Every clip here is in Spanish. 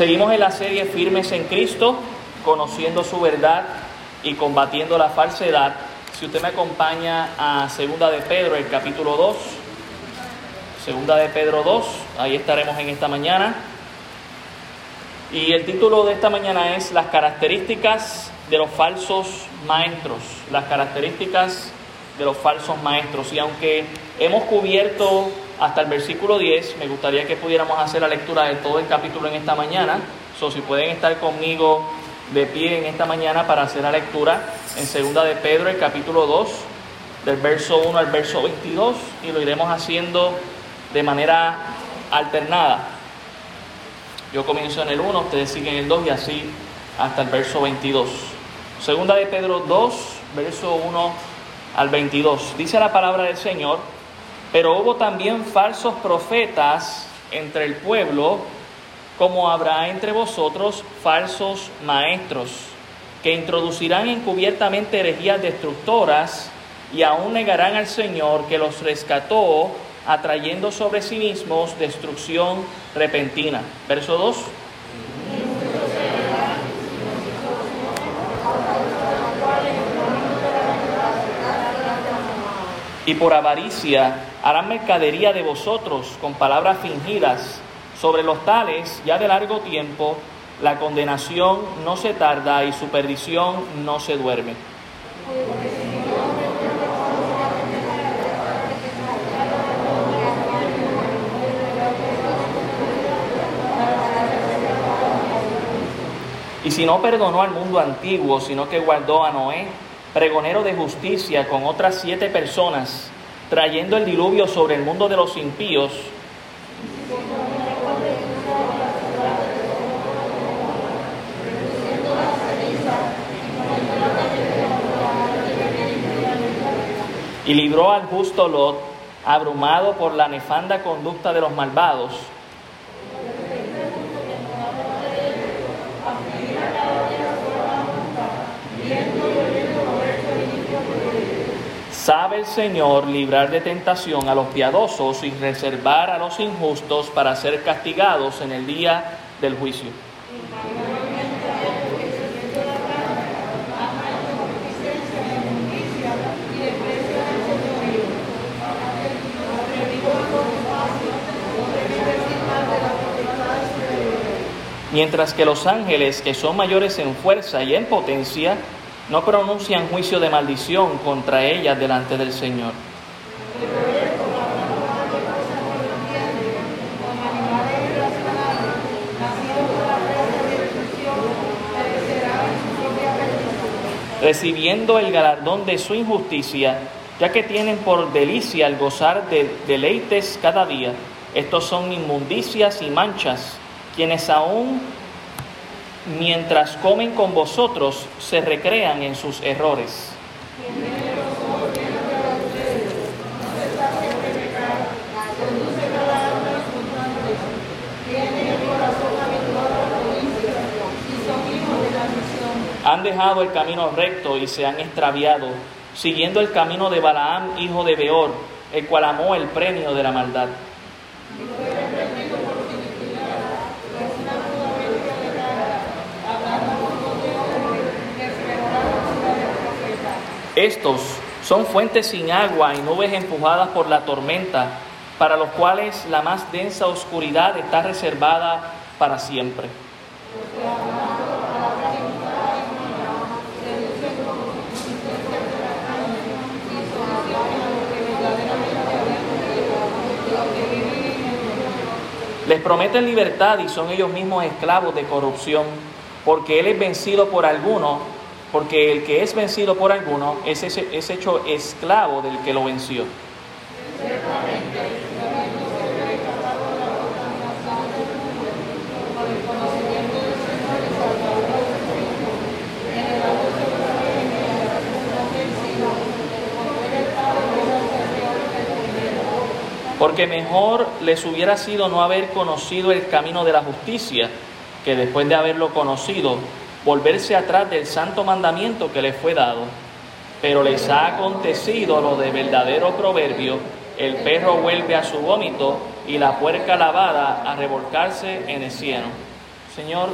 Seguimos en la serie Firmes en Cristo, conociendo su verdad y combatiendo la falsedad. Si usted me acompaña a Segunda de Pedro, el capítulo 2, Segunda de Pedro 2, ahí estaremos en esta mañana. Y el título de esta mañana es Las características de los falsos maestros, las características de los falsos maestros. Y aunque hemos cubierto hasta el versículo 10, me gustaría que pudiéramos hacer la lectura de todo el capítulo en esta mañana. So, si pueden estar conmigo de pie en esta mañana para hacer la lectura en segunda de Pedro, el capítulo 2, del verso 1 al verso 22, y lo iremos haciendo de manera alternada. Yo comienzo en el 1, ustedes siguen el 2 y así hasta el verso 22. Segunda de Pedro 2, verso 1 al 22. Dice la palabra del Señor, pero hubo también falsos profetas entre el pueblo, como habrá entre vosotros falsos maestros, que introducirán encubiertamente herejías destructoras y aún negarán al Señor que los rescató, atrayendo sobre sí mismos destrucción repentina. Verso 2. Y por avaricia harán mercadería de vosotros con palabras fingidas. Sobre los tales, ya de largo tiempo, la condenación no se tarda y su perdición no se duerme. Y si no perdonó al mundo antiguo, sino que guardó a Noé, pregonero de justicia con otras siete personas, trayendo el diluvio sobre el mundo de los impíos, y libró al justo Lot, abrumado por la nefanda conducta de los malvados, Sabe el Señor librar de tentación a los piadosos y reservar a los injustos para ser castigados en el día del juicio. Mientras que los ángeles, que son mayores en fuerza y en potencia, no pronuncian juicio de maldición contra ellas delante del Señor. recibiendo el galardón de su injusticia, ya que tienen por delicia el gozar de deleites cada día. Estos son inmundicias y manchas, quienes aún mientras comen con vosotros, se recrean en sus errores. Han dejado el camino recto y se han extraviado, siguiendo el camino de Balaam, hijo de Beor, el cual amó el premio de la maldad. Estos son fuentes sin agua y nubes empujadas por la tormenta, para los cuales la más densa oscuridad está reservada para siempre. Les prometen libertad y son ellos mismos esclavos de corrupción, porque Él es vencido por alguno porque el que es vencido por alguno es, es hecho esclavo del que lo venció. Porque mejor les hubiera sido no haber conocido el camino de la justicia, que después de haberlo conocido, volverse atrás del santo mandamiento que les fue dado. Pero les ha acontecido lo de verdadero proverbio, el perro vuelve a su vómito y la puerca lavada a revolcarse en el cielo. Señor,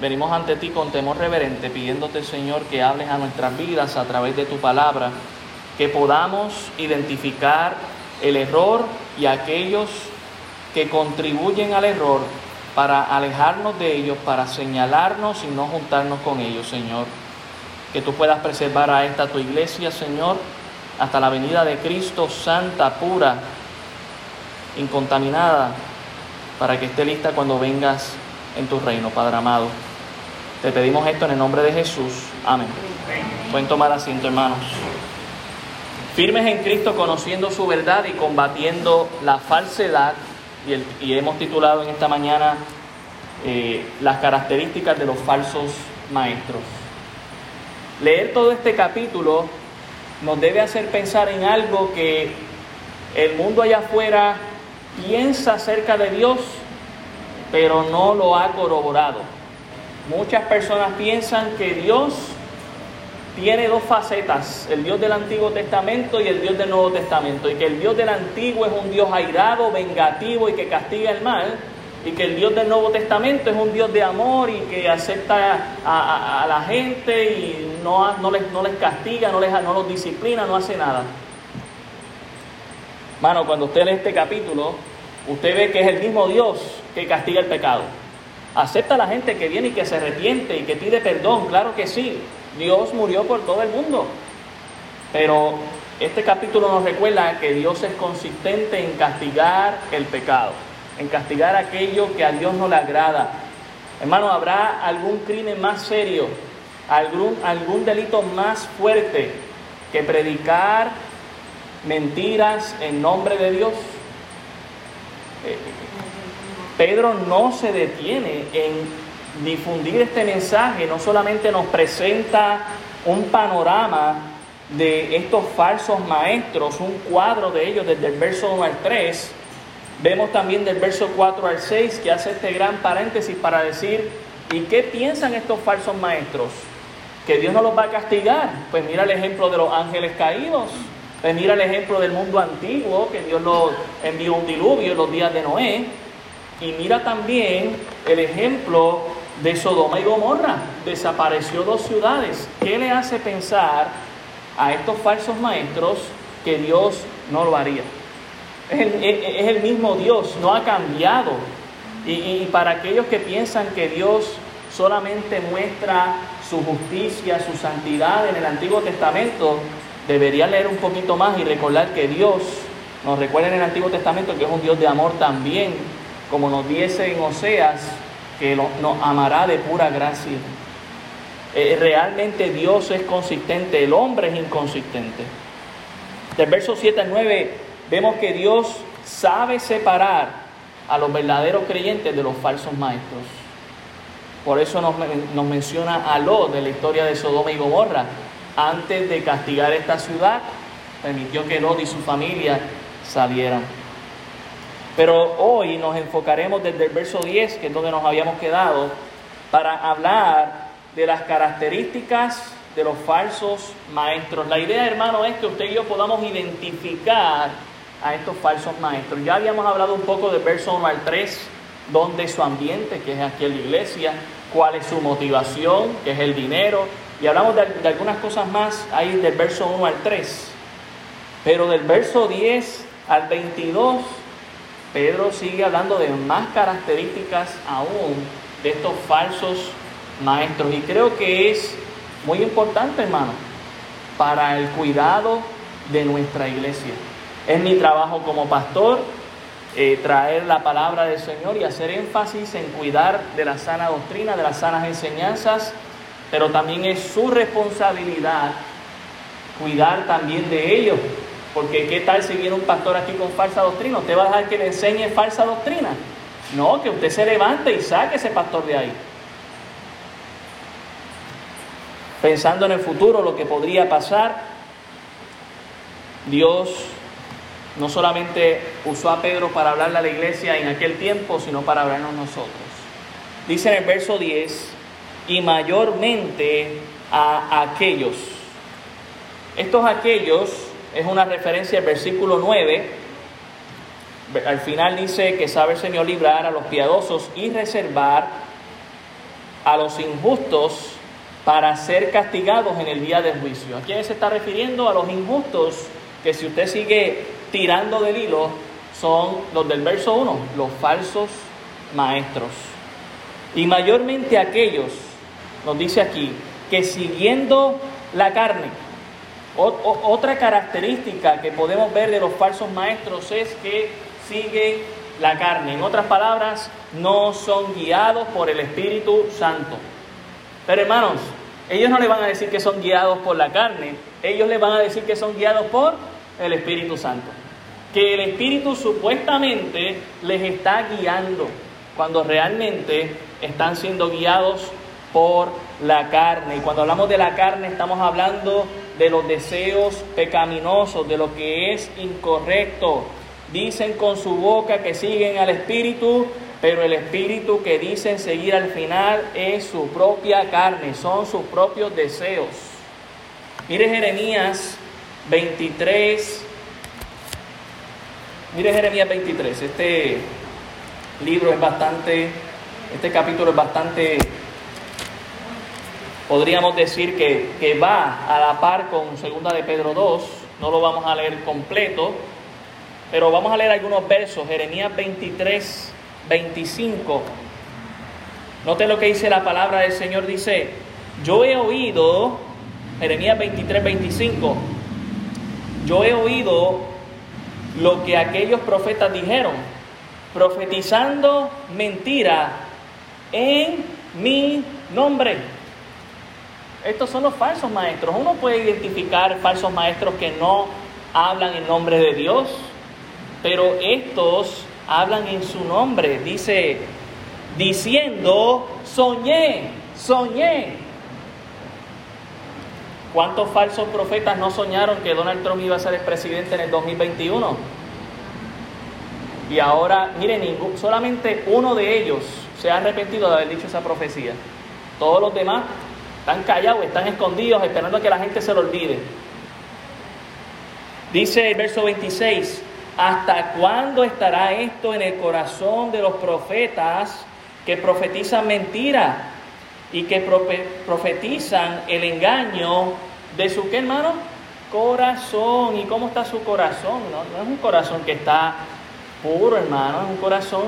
venimos ante ti con temor reverente, pidiéndote, Señor, que hables a nuestras vidas a través de tu palabra, que podamos identificar el error y aquellos que contribuyen al error para alejarnos de ellos, para señalarnos y no juntarnos con ellos, Señor. Que tú puedas preservar a esta tu iglesia, Señor, hasta la venida de Cristo, santa, pura, incontaminada, para que esté lista cuando vengas en tu reino, Padre amado. Te pedimos esto en el nombre de Jesús. Amén. Pueden tomar asiento, hermanos. Firmes en Cristo, conociendo su verdad y combatiendo la falsedad y, hemos titulado en esta mañana eh, las características de los falsos maestros. Leer todo este capítulo nos debe hacer pensar en algo que el mundo allá afuera piensa acerca de Dios, pero no lo ha corroborado. Muchas personas piensan que Dios tiene dos facetas, el Dios del Antiguo Testamento y el Dios del Nuevo Testamento, y que el Dios del Antiguo es un Dios airado, vengativo y que castiga el mal, y que el Dios del Nuevo Testamento es un Dios de amor y que acepta a, la gente y no, les, no les castiga, no, les, no los disciplina, no hace nada. Mano, cuando usted lee este capítulo, usted ve que es el mismo Dios que castiga el pecado. Acepta a la gente que viene y que se arrepiente y que pide perdón, claro que sí, Dios murió por todo el mundo. Pero este capítulo nos recuerda que Dios es consistente en castigar el pecado, en castigar aquello que a Dios no le agrada. Hermano, ¿habrá algún crimen más serio, algún, algún delito más fuerte que predicar mentiras en nombre de Dios? Eh, Pedro no se detiene en difundir este mensaje no solamente nos presenta un panorama de estos falsos maestros, un cuadro de ellos desde el verso 1 al 3, vemos también del verso 4 al 6 que hace este gran paréntesis para decir, ¿y qué piensan estos falsos maestros? Que Dios no los va a castigar. Pues mira el ejemplo de los ángeles caídos. Pues mira el ejemplo del mundo antiguo, que Dios lo envió un diluvio en los días de Noé. Y mira también el ejemplo de Sodoma y Gomorra. Desapareció dos ciudades. ¿Qué le hace pensar a estos falsos maestros que Dios no lo haría? Es el, mismo Dios, no ha cambiado. Y, y para aquellos que piensan que Dios solamente muestra su justicia, su santidad en el Antiguo Testamento, debería leer un poquito más y recordar que Dios nos recuerda en el Antiguo Testamento que es un Dios de amor también, como nos dice en Oseas que nos amará de pura gracia. Eh, realmente Dios es consistente, el hombre es inconsistente. Del verso 7 al 9 vemos que Dios sabe separar a los verdaderos creyentes de los falsos maestros. Por eso nos, nos menciona a Lot de la historia de Sodoma y Gomorra. Antes de castigar esta ciudad, permitió que Lot y su familia salieran. Pero hoy nos enfocaremos desde el verso 10, que es donde nos habíamos quedado, para hablar de las características de los falsos maestros. La idea, hermano, es que usted y yo podamos identificar a estos falsos maestros. Ya habíamos hablado un poco del verso 1 al 3, donde su ambiente, que es aquí en la iglesia, cuál es su motivación, que es el dinero, y hablamos de, de algunas cosas más ahí del verso 1 al 3. Pero del verso 10 al 22 Pedro sigue hablando de más características aún de estos falsos maestros. Y creo que es muy importante, hermano, para el cuidado de nuestra iglesia. Es mi trabajo como pastor eh, traer la palabra del Señor y hacer énfasis en cuidar de la sana doctrina, de las sanas enseñanzas, pero también es su responsabilidad cuidar también de ellos, porque ¿qué tal si viene un pastor aquí con falsa doctrina? ¿Usted va a dejar que le enseñe falsa doctrina? No, que usted se levante y saque ese pastor de ahí. Pensando en el futuro, lo que podría pasar, Dios no solamente usó a Pedro para hablarle a la iglesia en aquel tiempo, sino para hablarnos nosotros. Dice en el verso 10, y mayormente a aquellos. Estos aquellos es una referencia al versículo 9, Al final dice que sabe el Señor librar a los piadosos y reservar a los injustos para ser castigados en el día del juicio. ¿A quién se está refiriendo? A los injustos, que si usted sigue tirando del hilo, son los del verso 1, los falsos maestros. Y mayormente aquellos, nos dice aquí, que siguiendo la carne, otra característica que podemos ver de los falsos maestros es que sigue la carne. En otras palabras, no son guiados por el Espíritu Santo. Pero hermanos, ellos no le van a decir que son guiados por la carne, ellos le van a decir que son guiados por el Espíritu Santo. Que el Espíritu supuestamente les está guiando, cuando realmente están siendo guiados por la carne. Y cuando hablamos de la carne estamos hablando de los deseos pecaminosos, de lo que es incorrecto. Dicen con su boca que siguen al Espíritu, pero el espíritu que dicen seguir al final es su propia carne, son sus propios deseos. Mire Jeremías 23, mire Jeremías 23, este libro es bastante, este capítulo es bastante, podríamos decir que, que va a la par con segunda de Pedro 2, no lo vamos a leer completo, pero vamos a leer algunos versos, Jeremías 23, 25. Note lo que dice la palabra del Señor, dice, yo he oído, Jeremías 23, 25, yo he oído lo que aquellos profetas dijeron, profetizando mentira en mi nombre. Estos son los falsos maestros. Uno puede identificar falsos maestros que no hablan en nombre de Dios, pero estos hablan en su nombre. Dice, diciendo, soñé, soñé. ¿Cuántos falsos profetas no soñaron que Donald Trump iba a ser el presidente en el 2021? Y ahora, miren, solamente uno de ellos se ha arrepentido de haber dicho esa profecía. Todos los demás están callados, están escondidos, esperando a que la gente se lo olvide. Dice el verso 26, ¿Hasta cuándo estará esto en el corazón de los profetas que profetizan mentira y que profetizan el engaño de su qué hermano? Corazón. ¿Y cómo está su corazón? No, es un corazón que está puro, hermano, es un corazón,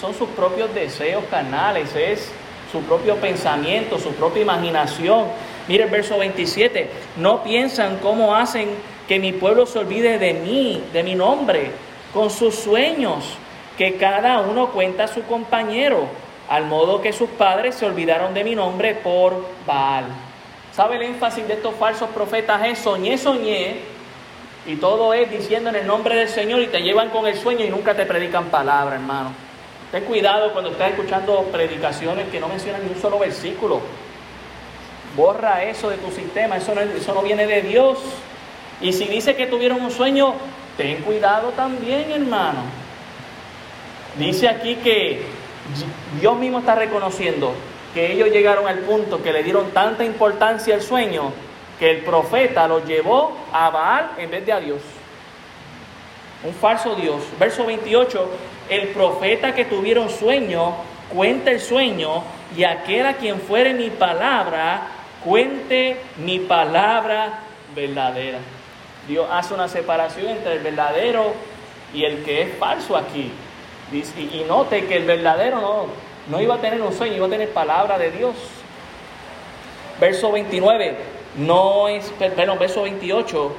son sus propios deseos carnales, es su propio pensamiento, su propia imaginación. Mire el verso 27, no piensan cómo hacen que mi pueblo se olvide de mí, de mi nombre, con sus sueños, que cada uno cuenta a su compañero, al modo que sus padres se olvidaron de mi nombre por Baal. ¿Sabe el énfasis de estos falsos profetas? Es soñé, soñé, y todo es diciendo en el nombre del Señor y te llevan con el sueño y nunca te predican palabra, hermano. Ten cuidado cuando estás escuchando predicaciones que no mencionan ni un solo versículo. Borra eso de tu sistema, eso no, eso no viene de Dios. Y si dice que tuvieron un sueño, ten cuidado también, hermano. Dice aquí que Dios mismo está reconociendo que ellos llegaron al punto que le dieron tanta importancia al sueño que el profeta los llevó a Baal en vez de a Dios. Un falso Dios. Verso 28, el profeta que tuviera un sueño, cuenta el sueño, y aquel a quien fuere mi palabra, cuente mi palabra verdadera. Dios hace una separación entre el verdadero y el que es falso aquí. Y, note que el verdadero no, no iba a tener un sueño, iba a tener palabra de Dios. Verso 29, no es, perdón, verso 28,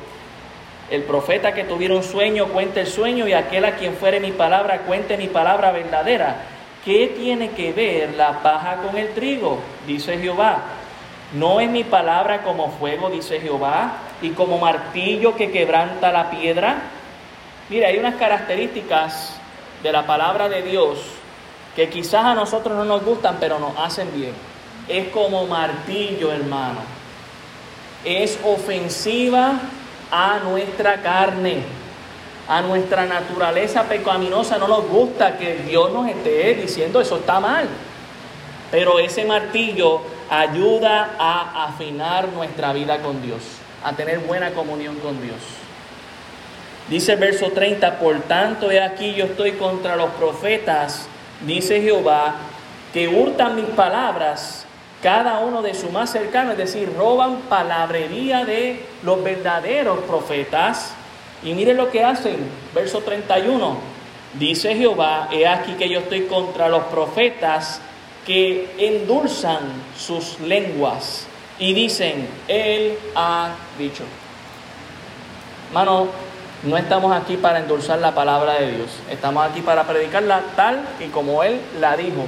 el profeta que tuviera un sueño cuente el sueño y aquel a quien fuere mi palabra cuente mi palabra verdadera. ¿Qué tiene que ver la paja con el trigo? Dice Jehová. ¿No es mi palabra como fuego, dice Jehová, y como martillo que quebranta la piedra? Mira, hay unas características de la palabra de Dios que quizás a nosotros no nos gustan, pero nos hacen bien. Es como martillo, hermano. Es ofensiva a nuestra carne, a nuestra naturaleza pecaminosa. No nos gusta que Dios nos esté diciendo eso está mal. Pero ese martillo ayuda a afinar nuestra vida con Dios, a tener buena comunión con Dios. Dice el verso 30, por tanto he aquí yo estoy contra los profetas, dice Jehová, que hurtan mis palabras, cada uno de su más cercano, es decir, roban palabrería de los verdaderos profetas. Y miren lo que hacen, verso 31, dice Jehová, he aquí que yo estoy contra los profetas que endulzan sus lenguas y dicen, Él ha dicho. Mano, no estamos aquí para endulzar la palabra de Dios, estamos aquí para predicarla tal y como Él la dijo.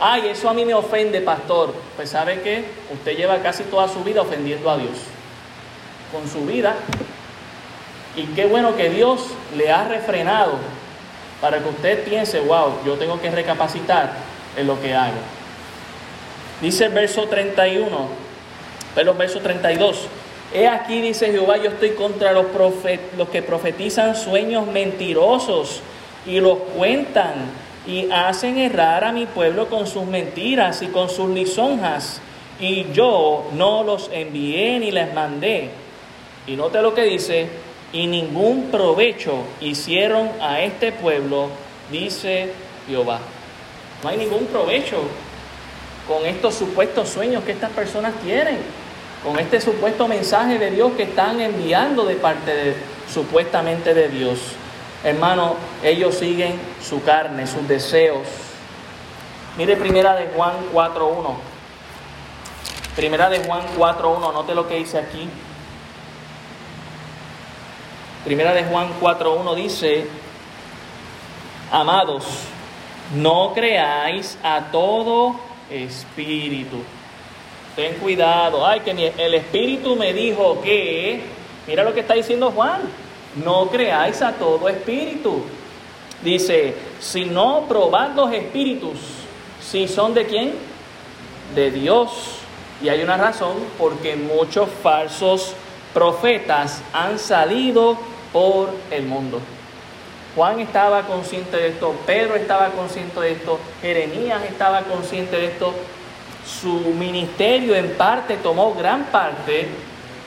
Ay, eso a mí me ofende, pastor. Pues sabe que usted lleva casi toda su vida ofendiendo a Dios. Con su vida. Y qué bueno que Dios le ha refrenado para que usted piense, wow, yo tengo que recapacitar en lo que hago. Dice el verso 31, pero verso 32. He aquí, dice Jehová, yo estoy contra los, los que profetizan sueños mentirosos y los cuentan y hacen errar a mi pueblo con sus mentiras y con sus lisonjas. Y yo no los envié ni les mandé. Y note lo que dice, y ningún provecho hicieron a este pueblo, dice Jehová. No hay ningún provecho con estos supuestos sueños que estas personas tienen con este supuesto mensaje de Dios que están enviando de parte de, supuestamente de Dios. Hermano, ellos siguen su carne, sus deseos. Mire primera de Juan 4.1. Primera de Juan 4.1, note lo que dice aquí. Primera de Juan 4.1 dice, amados, no creáis a todo espíritu ten cuidado. Ay, que el Espíritu me dijo que, mira lo que está diciendo Juan, no creáis a todo espíritu. Dice, si no probad los espíritus, si son de quién? De Dios. Y hay una razón, porque muchos falsos profetas han salido por el mundo. Juan estaba consciente de esto, Pedro estaba consciente de esto, Jeremías estaba consciente de esto, su ministerio en parte tomó gran parte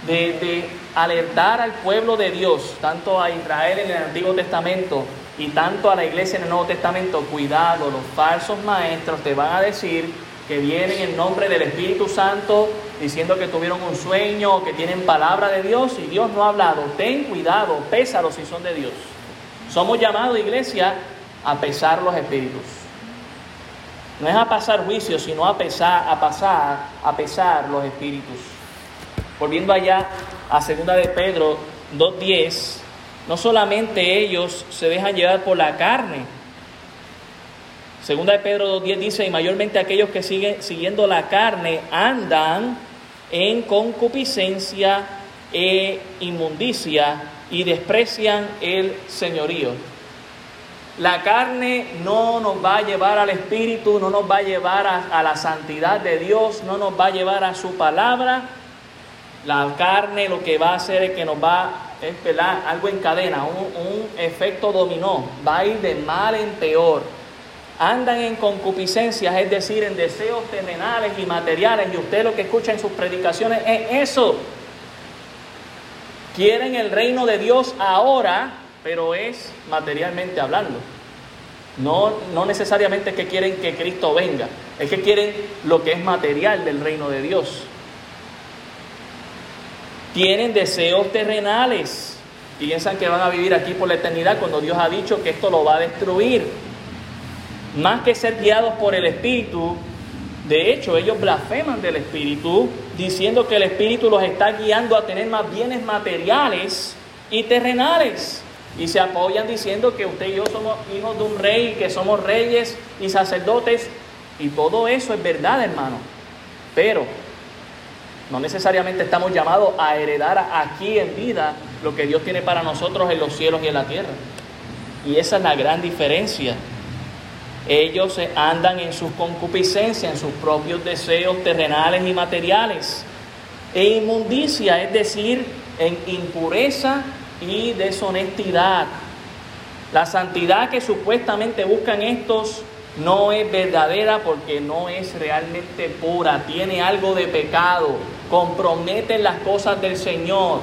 de, alertar al pueblo de Dios, tanto a Israel en el Antiguo Testamento y tanto a la iglesia en el Nuevo Testamento, cuidado, los falsos maestros te van a decir que vienen en nombre del Espíritu Santo diciendo que tuvieron un sueño, que tienen palabra de Dios y Dios no ha hablado. Ten cuidado, pésalos si son de Dios. Somos llamados, iglesia, a pesar los espíritus. No es a pasar juicio, sino a pesar, a pasar, a pesar los espíritus. Volviendo allá a 2 de Pedro 2.10, no solamente ellos se dejan llevar por la carne. Segunda de Pedro 2.10 dice, y mayormente aquellos que siguen siguiendo la carne andan en concupiscencia e inmundicia y desprecian el señorío. La carne no nos va a llevar al Espíritu, no nos va a llevar a, la santidad de Dios, no nos va a llevar a su palabra. La carne lo que va a hacer es que nos va, es algo en cadena, un, un efecto dominó, va a ir de mal en peor. Andan en concupiscencias, es decir, en deseos terrenales y materiales, y usted lo que escucha en sus predicaciones es eso. Quieren el reino de Dios ahora, pero es materialmente hablando. No, no necesariamente es que quieren que Cristo venga, es que quieren lo que es material del reino de Dios. Tienen deseos terrenales, piensan que van a vivir aquí por la eternidad cuando Dios ha dicho que esto lo va a destruir. Más que ser guiados por el Espíritu, de hecho ellos blasfeman del Espíritu, diciendo que el Espíritu los está guiando a tener más bienes materiales y terrenales y se apoyan diciendo que usted y yo somos hijos de un rey, que somos reyes y sacerdotes. Y todo eso es verdad, hermano. Pero no necesariamente estamos llamados a heredar aquí en vida lo que Dios tiene para nosotros en los cielos y en la tierra. Y esa es la gran diferencia. Ellos andan en sus concupiscencias, en sus propios deseos terrenales y materiales. E inmundicia, es decir, en impureza y deshonestidad. La santidad que supuestamente buscan estos no es verdadera porque no es realmente pura, tiene algo de pecado, comprometen las cosas del Señor.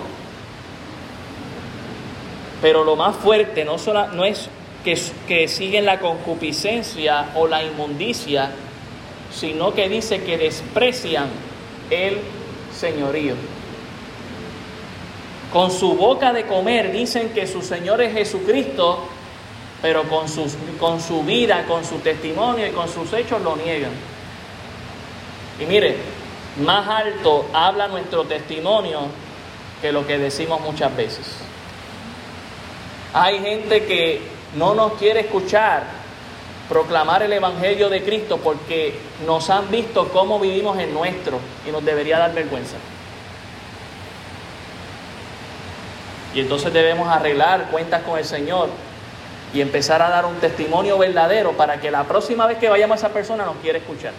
Pero lo más fuerte no, solo, no es que, siguen la concupiscencia o la inmundicia, sino que dice que desprecian el señorío. Con su boca de comer dicen que su Señor es Jesucristo, pero con, sus, con su vida, con su testimonio y con sus hechos lo niegan. Y mire, más alto habla nuestro testimonio que lo que decimos muchas veces. Hay gente que no nos quiere escuchar proclamar el Evangelio de Cristo porque nos han visto cómo vivimos en nuestro y nos debería dar vergüenza. Y entonces debemos arreglar cuentas con el Señor y empezar a dar un testimonio verdadero para que la próxima vez que vayamos a esa persona nos quiera escuchar.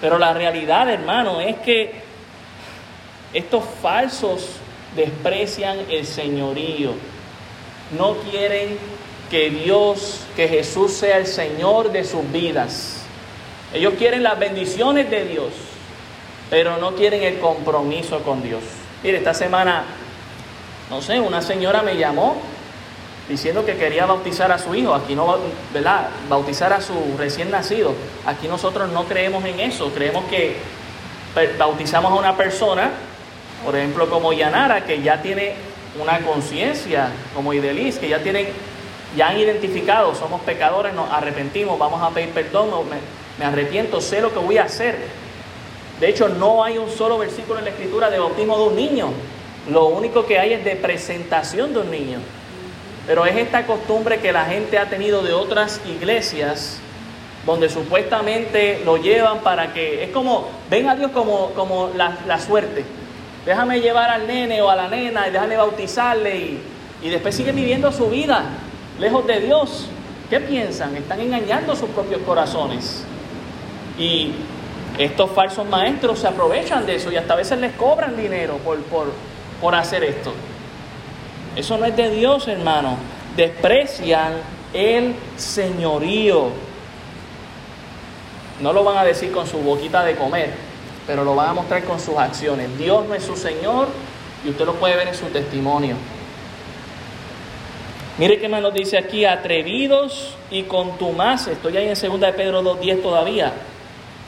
Pero la realidad, hermano, es que estos falsos desprecian el señorío. No quieren que Dios, que Jesús sea el Señor de sus vidas. Ellos quieren las bendiciones de Dios, pero no quieren el compromiso con Dios. Mire, esta semana no sé, una señora me llamó diciendo que quería bautizar a su hijo. Aquí no, ¿verdad? Bautizar a su recién nacido. Aquí nosotros no creemos en eso. Creemos que bautizamos a una persona, por ejemplo, como Yanara, que ya tiene una conciencia, como Ideliz, que ya tienen, ya han identificado, somos pecadores, nos arrepentimos, vamos a pedir perdón, me, me arrepiento, sé lo que voy a hacer. De hecho, no hay un solo versículo en la escritura de bautismo de un niño. Lo único que hay es de presentación de un niño. Pero es esta costumbre que la gente ha tenido de otras iglesias, donde supuestamente lo llevan para que, es como, ven a Dios como, como la, suerte. Déjame llevar al nene o a la nena y déjame bautizarle y, y después sigue viviendo su vida lejos de Dios. ¿Qué piensan? Están engañando sus propios corazones. Y estos falsos maestros se aprovechan de eso y hasta a veces les cobran dinero por, por, por hacer esto. Eso no es de Dios, hermano. Desprecian el señorío. No lo van a decir con su boquita de comer, pero lo van a mostrar con sus acciones. Dios no es su Señor y usted lo puede ver en su testimonio. Mire qué más nos dice aquí, atrevidos y contumaces. Estoy ahí en 2 de Pedro 2.10 todavía.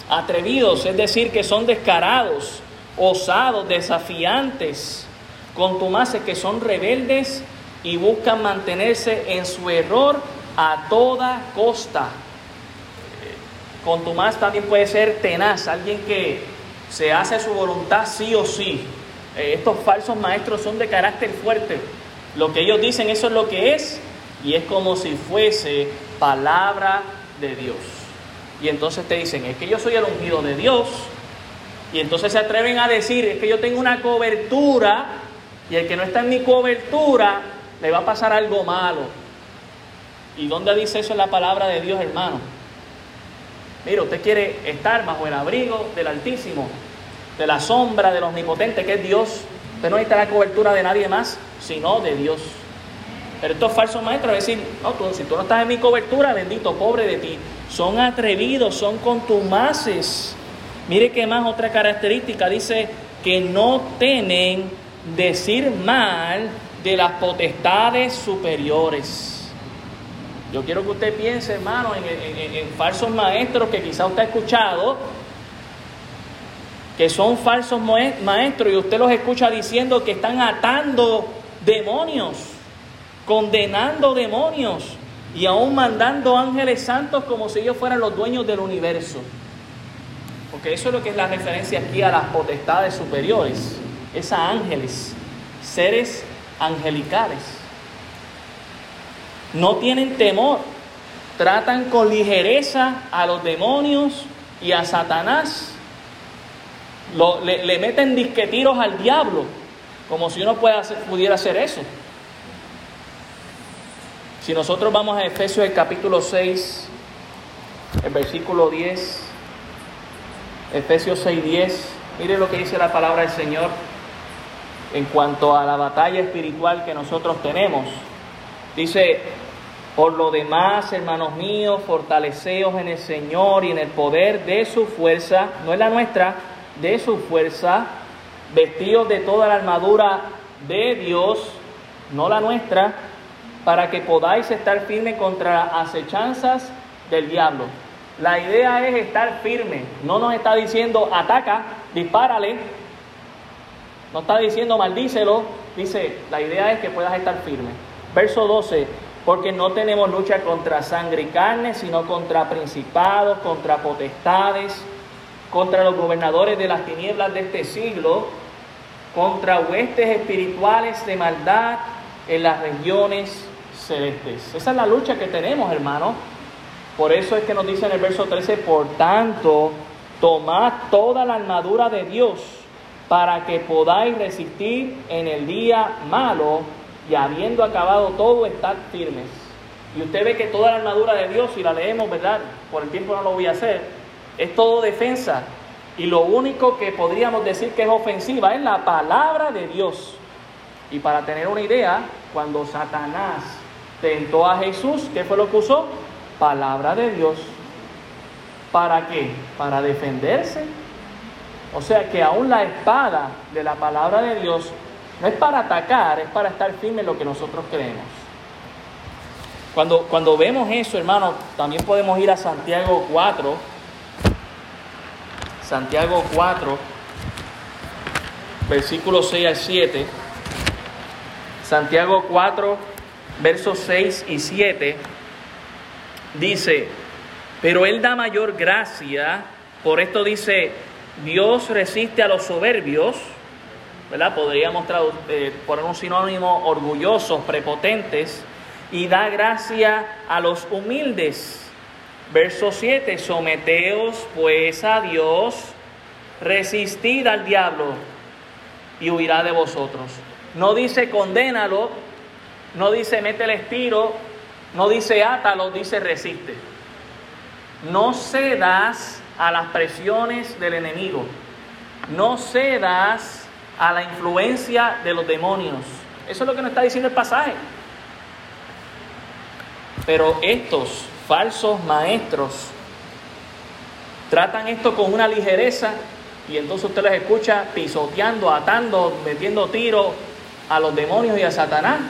Atrevidos, es decir, que son descarados, osados, desafiantes contumaces que son rebeldes y buscan mantenerse en su error a toda costa. Contumaz también puede ser tenaz, alguien que se hace su voluntad sí o sí. Eh, estos falsos maestros son de carácter fuerte. Lo que ellos dicen, eso es lo que es, y es como si fuese palabra de Dios. Y entonces te dicen, es que yo soy el ungido de Dios. Y entonces se atreven a decir, es que yo tengo una cobertura y el que no está en mi cobertura, le va a pasar algo malo. ¿Y dónde dice eso en la palabra de Dios, hermano? Mira, usted quiere estar bajo el abrigo del Altísimo, de la sombra del Omnipotente, que es Dios. Usted no necesita la cobertura de nadie más, sino de Dios. Pero estos falsos maestros decir, no, tú, si tú no estás en mi cobertura, bendito, pobre de ti. Son atrevidos, son contumaces. Mire qué más otra característica, dice que no tienen decir mal de las potestades superiores. Yo quiero que usted piense, hermano, en, falsos maestros que quizá usted ha escuchado, que son falsos maestros y usted los escucha diciendo que están atando demonios, condenando demonios y aún mandando ángeles santos como si ellos fueran los dueños del universo. Porque eso es lo que es la referencia aquí a las potestades superiores es a ángeles, seres angelicales. No tienen temor, tratan con ligereza a los demonios y a Satanás. le, meten disquetiros al diablo, como si uno pudiera hacer eso. Si nosotros vamos a Efesios el capítulo 6, el versículo 10, Efesios 6, 10, mire lo que dice la palabra del Señor en cuanto a la batalla espiritual que nosotros tenemos. Dice, por lo demás, hermanos míos, fortaleceos en el Señor y en el poder de su fuerza, no es la nuestra, de su fuerza, vestidos de toda la armadura de Dios, no la nuestra, para que podáis estar firme contra acechanzas del diablo. La idea es estar firme. No nos está diciendo ataca, dispárale. No está diciendo maldícelo. Dice, la idea es que puedas estar firme. Verso 12, porque no tenemos lucha contra sangre y carne, sino contra principados, contra potestades, contra los gobernadores de las tinieblas de este siglo, contra huestes espirituales de maldad en las regiones celestes. Esa es la lucha que tenemos, hermano. Por eso es que nos dice en el verso 13, por tanto, tomad toda la armadura de Dios para que podáis resistir en el día malo y habiendo acabado todo, estar firmes. Y usted ve que toda la armadura de Dios, si la leemos, ¿verdad? Por el tiempo no lo voy a hacer, es todo defensa. Y lo único que podríamos decir que es ofensiva es la palabra de Dios. Y para tener una idea, cuando Satanás tentó a Jesús, ¿qué fue lo que usó? Palabra de Dios. ¿Para qué? Para defenderse. O sea que aún la espada de la palabra de Dios no es para atacar, es para estar firme en lo que nosotros creemos. Cuando, cuando vemos eso, hermano, también podemos ir a Santiago 4. Santiago 4, versículos 6 al 7. Santiago 4, versos 6 y 7. Dice, pero Él da mayor gracia, por esto dice, Dios resiste a los soberbios ¿verdad? Podríamos eh, poner un sinónimo orgullosos, prepotentes, y da gracia a los humildes. Verso 7, someteos pues a Dios, resistid al diablo y huirá de vosotros. No dice condénalo, no dice métele estiro, no dice átalo, dice resiste. No cedas a las presiones del enemigo. No cedas a la influencia de los demonios. Eso es lo que nos está diciendo el pasaje. Pero estos falsos maestros tratan esto con una ligereza y entonces usted les escucha pisoteando, atando, metiendo tiros a los demonios y a Satanás.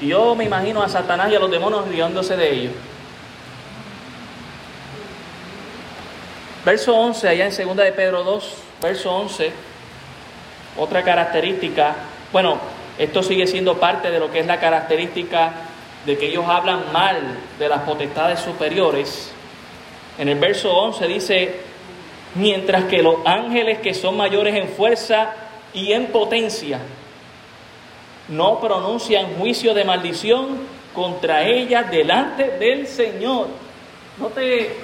Yo me imagino a Satanás y a los demonios riéndose de ellos. Verso 11, allá en 2 de Pedro 2, verso 11 otra característica, bueno, esto sigue siendo parte de lo que es la característica de que ellos hablan mal de las potestades superiores. En el verso 11 dice, mientras que los ángeles que son mayores en fuerza y en potencia no pronuncian juicio de maldición contra ellas delante del Señor. Note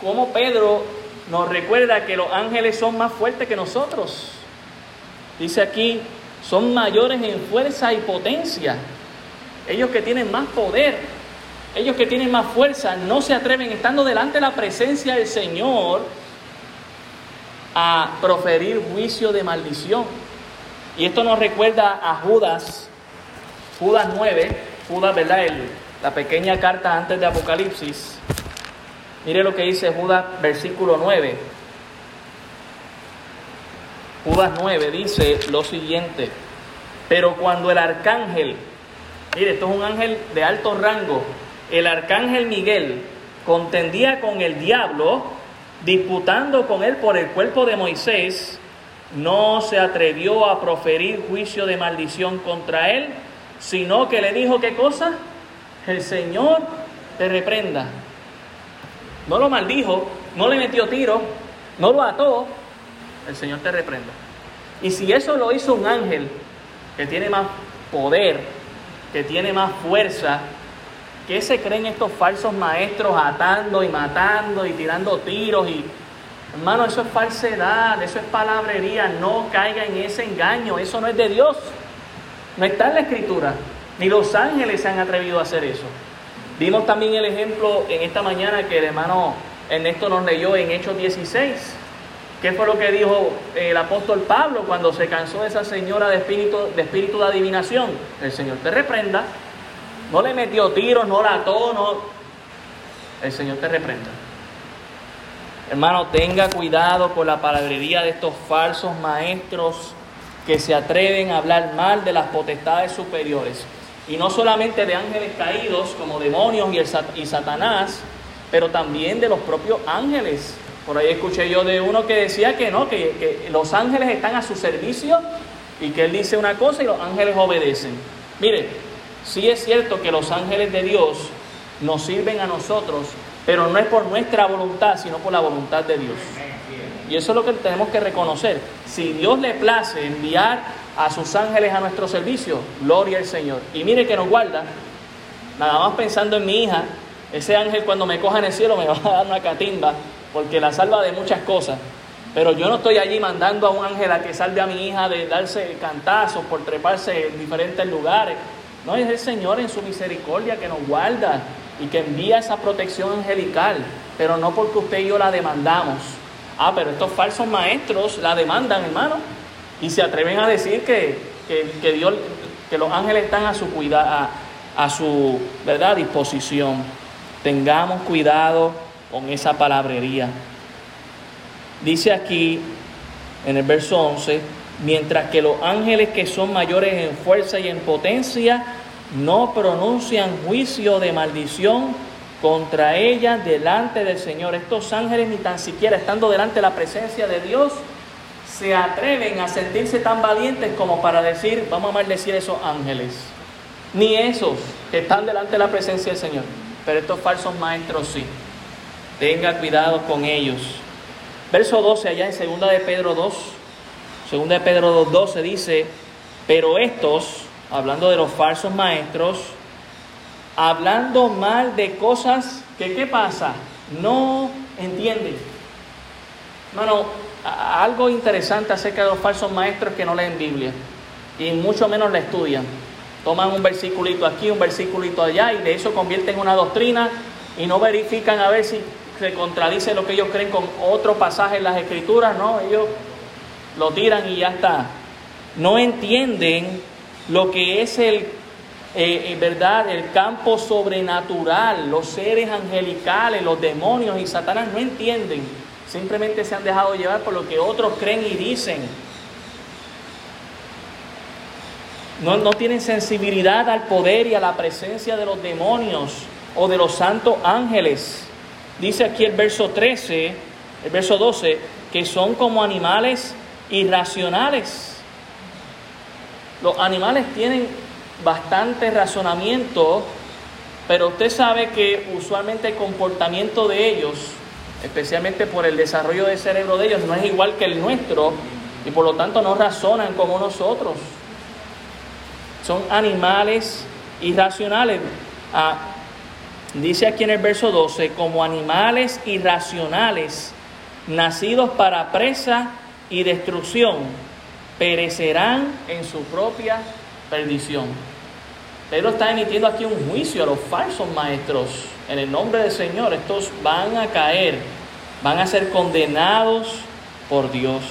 cómo Pedro nos recuerda que los ángeles son más fuertes que nosotros. Dice aquí, son mayores en fuerza y potencia. Ellos que tienen más poder, ellos que tienen más fuerza, no se atreven, estando delante de la presencia del Señor, a proferir juicio de maldición. Y esto nos recuerda a Judas, Judas 9, Judas, ¿verdad? la pequeña carta antes de Apocalipsis. Mire lo que dice Judas, versículo 9. Judas 9 dice lo siguiente, pero cuando el arcángel, mire, esto es un ángel de alto rango, el arcángel Miguel contendía con el diablo, disputando con él por el cuerpo de Moisés, no se atrevió a proferir juicio de maldición contra él, sino que le dijo qué cosa, el Señor te reprenda. No lo maldijo, no le metió tiro, no lo ató, el Señor te reprenda. Y si eso lo hizo un ángel que tiene más poder, que tiene más fuerza, ¿qué se creen estos falsos maestros atando y matando y tirando tiros? Y hermano, eso es falsedad, eso es palabrería, no caiga en ese engaño, eso no es de Dios. No está en la escritura, ni los ángeles se han atrevido a hacer eso. Vimos también el ejemplo en esta mañana que el hermano Ernesto nos leyó en Hechos 16 ¿Qué fue lo que dijo el apóstol Pablo cuando se cansó de esa señora de espíritu, de espíritu de adivinación? El Señor te reprenda. No le metió tiros, no la ató, no. El Señor te reprenda. Hermano, tenga cuidado con la palabrería de estos falsos maestros que se atreven a hablar mal de las potestades superiores. Y no solamente de ángeles caídos como demonios y, Satanás, pero también de los propios ángeles. Por ahí escuché yo de uno que decía que no, que, que los ángeles están a su servicio y que él dice una cosa y los ángeles obedecen. Mire, sí es cierto que los ángeles de Dios nos sirven a nosotros, pero no es por nuestra voluntad, sino por la voluntad de Dios. Y eso es lo que tenemos que reconocer. Si Dios le place enviar a sus ángeles a nuestro servicio, gloria al Señor. Y mire que nos guarda, nada más pensando en mi hija, ese ángel cuando me coja en el cielo me va a dar una catimba, porque la salva de muchas cosas. Pero yo no estoy allí mandando a un ángel a que salve a mi hija de darse cantazos por treparse en diferentes lugares. No, es el Señor en su misericordia que nos guarda y que envía esa protección angelical, pero no porque usted y yo la demandamos. Ah, pero estos falsos maestros la demandan, hermano, y se atreven a decir que, que, Dios, que los ángeles están a su cuidado, a, su ¿verdad? disposición. Tengamos cuidado con esa palabrería. Dice aquí en el verso 11, mientras que los ángeles que son mayores en fuerza y en potencia no pronuncian juicio de maldición contra ella delante del Señor. Estos ángeles ni tan siquiera estando delante de la presencia de Dios se atreven a sentirse tan valientes como para decir, vamos a maldecir a esos ángeles. Ni esos que están delante de la presencia del Señor. Pero estos falsos maestros sí. Tenga cuidado con ellos. Verso 12 allá en 2 de Pedro 2. 2 de Pedro 2, 12 dice, pero estos hablando de los falsos maestros, hablando mal de cosas que, ¿qué pasa? No entienden. Bueno, algo interesante acerca de los falsos maestros que no leen Biblia y mucho menos la estudian. Toman un versiculito aquí, un versiculito allá y de eso convierten en una doctrina y no verifican a ver si se contradice lo que ellos creen con otro pasaje en las escrituras, no, ellos lo tiran y ya está. No entienden lo que es el, eh, verdad, el campo sobrenatural, los seres angelicales, los demonios y Satanás no entienden, simplemente se han dejado llevar por lo que otros creen y dicen. No, no tienen sensibilidad al poder y a la presencia de los demonios o de los santos ángeles. Dice aquí el verso 13, el verso 12, que son como animales irracionales los animales tienen bastante razonamiento, pero usted sabe que usualmente el comportamiento de ellos, especialmente por el desarrollo del cerebro de ellos, no es igual que el nuestro y por lo tanto no razonan como nosotros. Son animales irracionales. Ah, dice aquí en el verso 12, como animales irracionales, nacidos para presa y destrucción perecerán en su propia perdición. Pedro está emitiendo aquí un juicio a los falsos maestros. En el nombre del Señor, estos van a caer, van a ser condenados por Dios.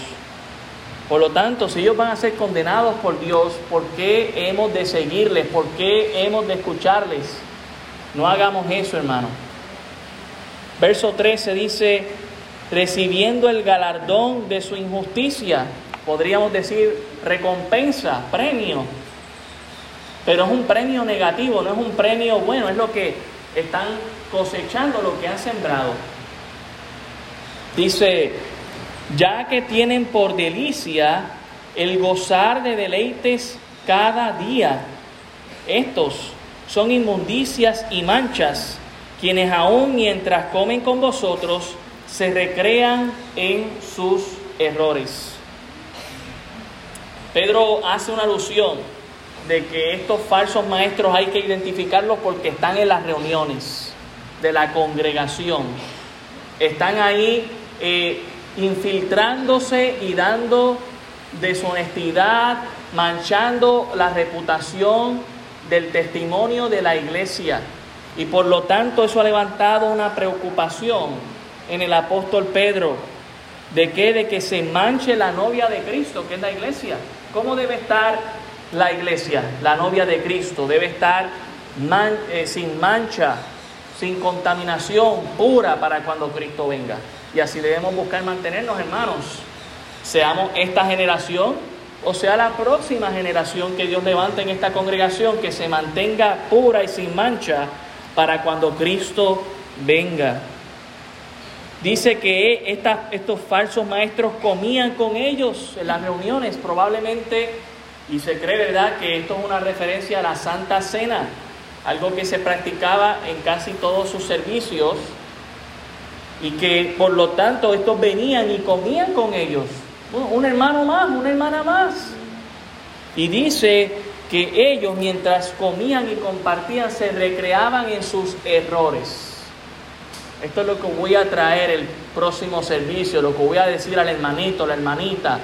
Por lo tanto, si ellos van a ser condenados por Dios, ¿por qué hemos de seguirles? ¿Por qué hemos de escucharles? No hagamos eso, hermano. Verso 13 dice, recibiendo el galardón de su injusticia podríamos decir recompensa, premio. Pero es un premio negativo, no es un premio bueno, es lo que están cosechando, lo que han sembrado. Dice, ya que tienen por delicia el gozar de deleites cada día, estos son inmundicias y manchas, quienes aún mientras comen con vosotros se recrean en sus errores. Pedro hace una alusión de que estos falsos maestros hay que identificarlos porque están en las reuniones de la congregación. Están ahí eh, infiltrándose y dando deshonestidad, manchando la reputación del testimonio de la iglesia. Y por lo tanto eso ha levantado una preocupación en el apóstol Pedro. ¿De qué? De que se manche la novia de Cristo, que es la iglesia. ¿Cómo debe estar la iglesia, la novia de Cristo? Debe estar eh, sin mancha, sin contaminación, pura para cuando Cristo venga. Y así debemos buscar mantenernos, hermanos. Seamos esta generación o sea la próxima generación que Dios levanta en esta congregación, que se mantenga pura y sin mancha para cuando Cristo venga. Dice que estos falsos maestros comían con ellos en las reuniones, probablemente, y se cree, ¿verdad?, que esto es una referencia a la Santa Cena, algo que se practicaba en casi todos sus servicios, y que por lo tanto estos venían y comían con ellos. Un hermano más, una hermana más. Y dice que ellos mientras comían y compartían se recreaban en sus errores. Esto es lo que voy a traer el próximo servicio, lo que voy a decir al hermanito, la hermanita,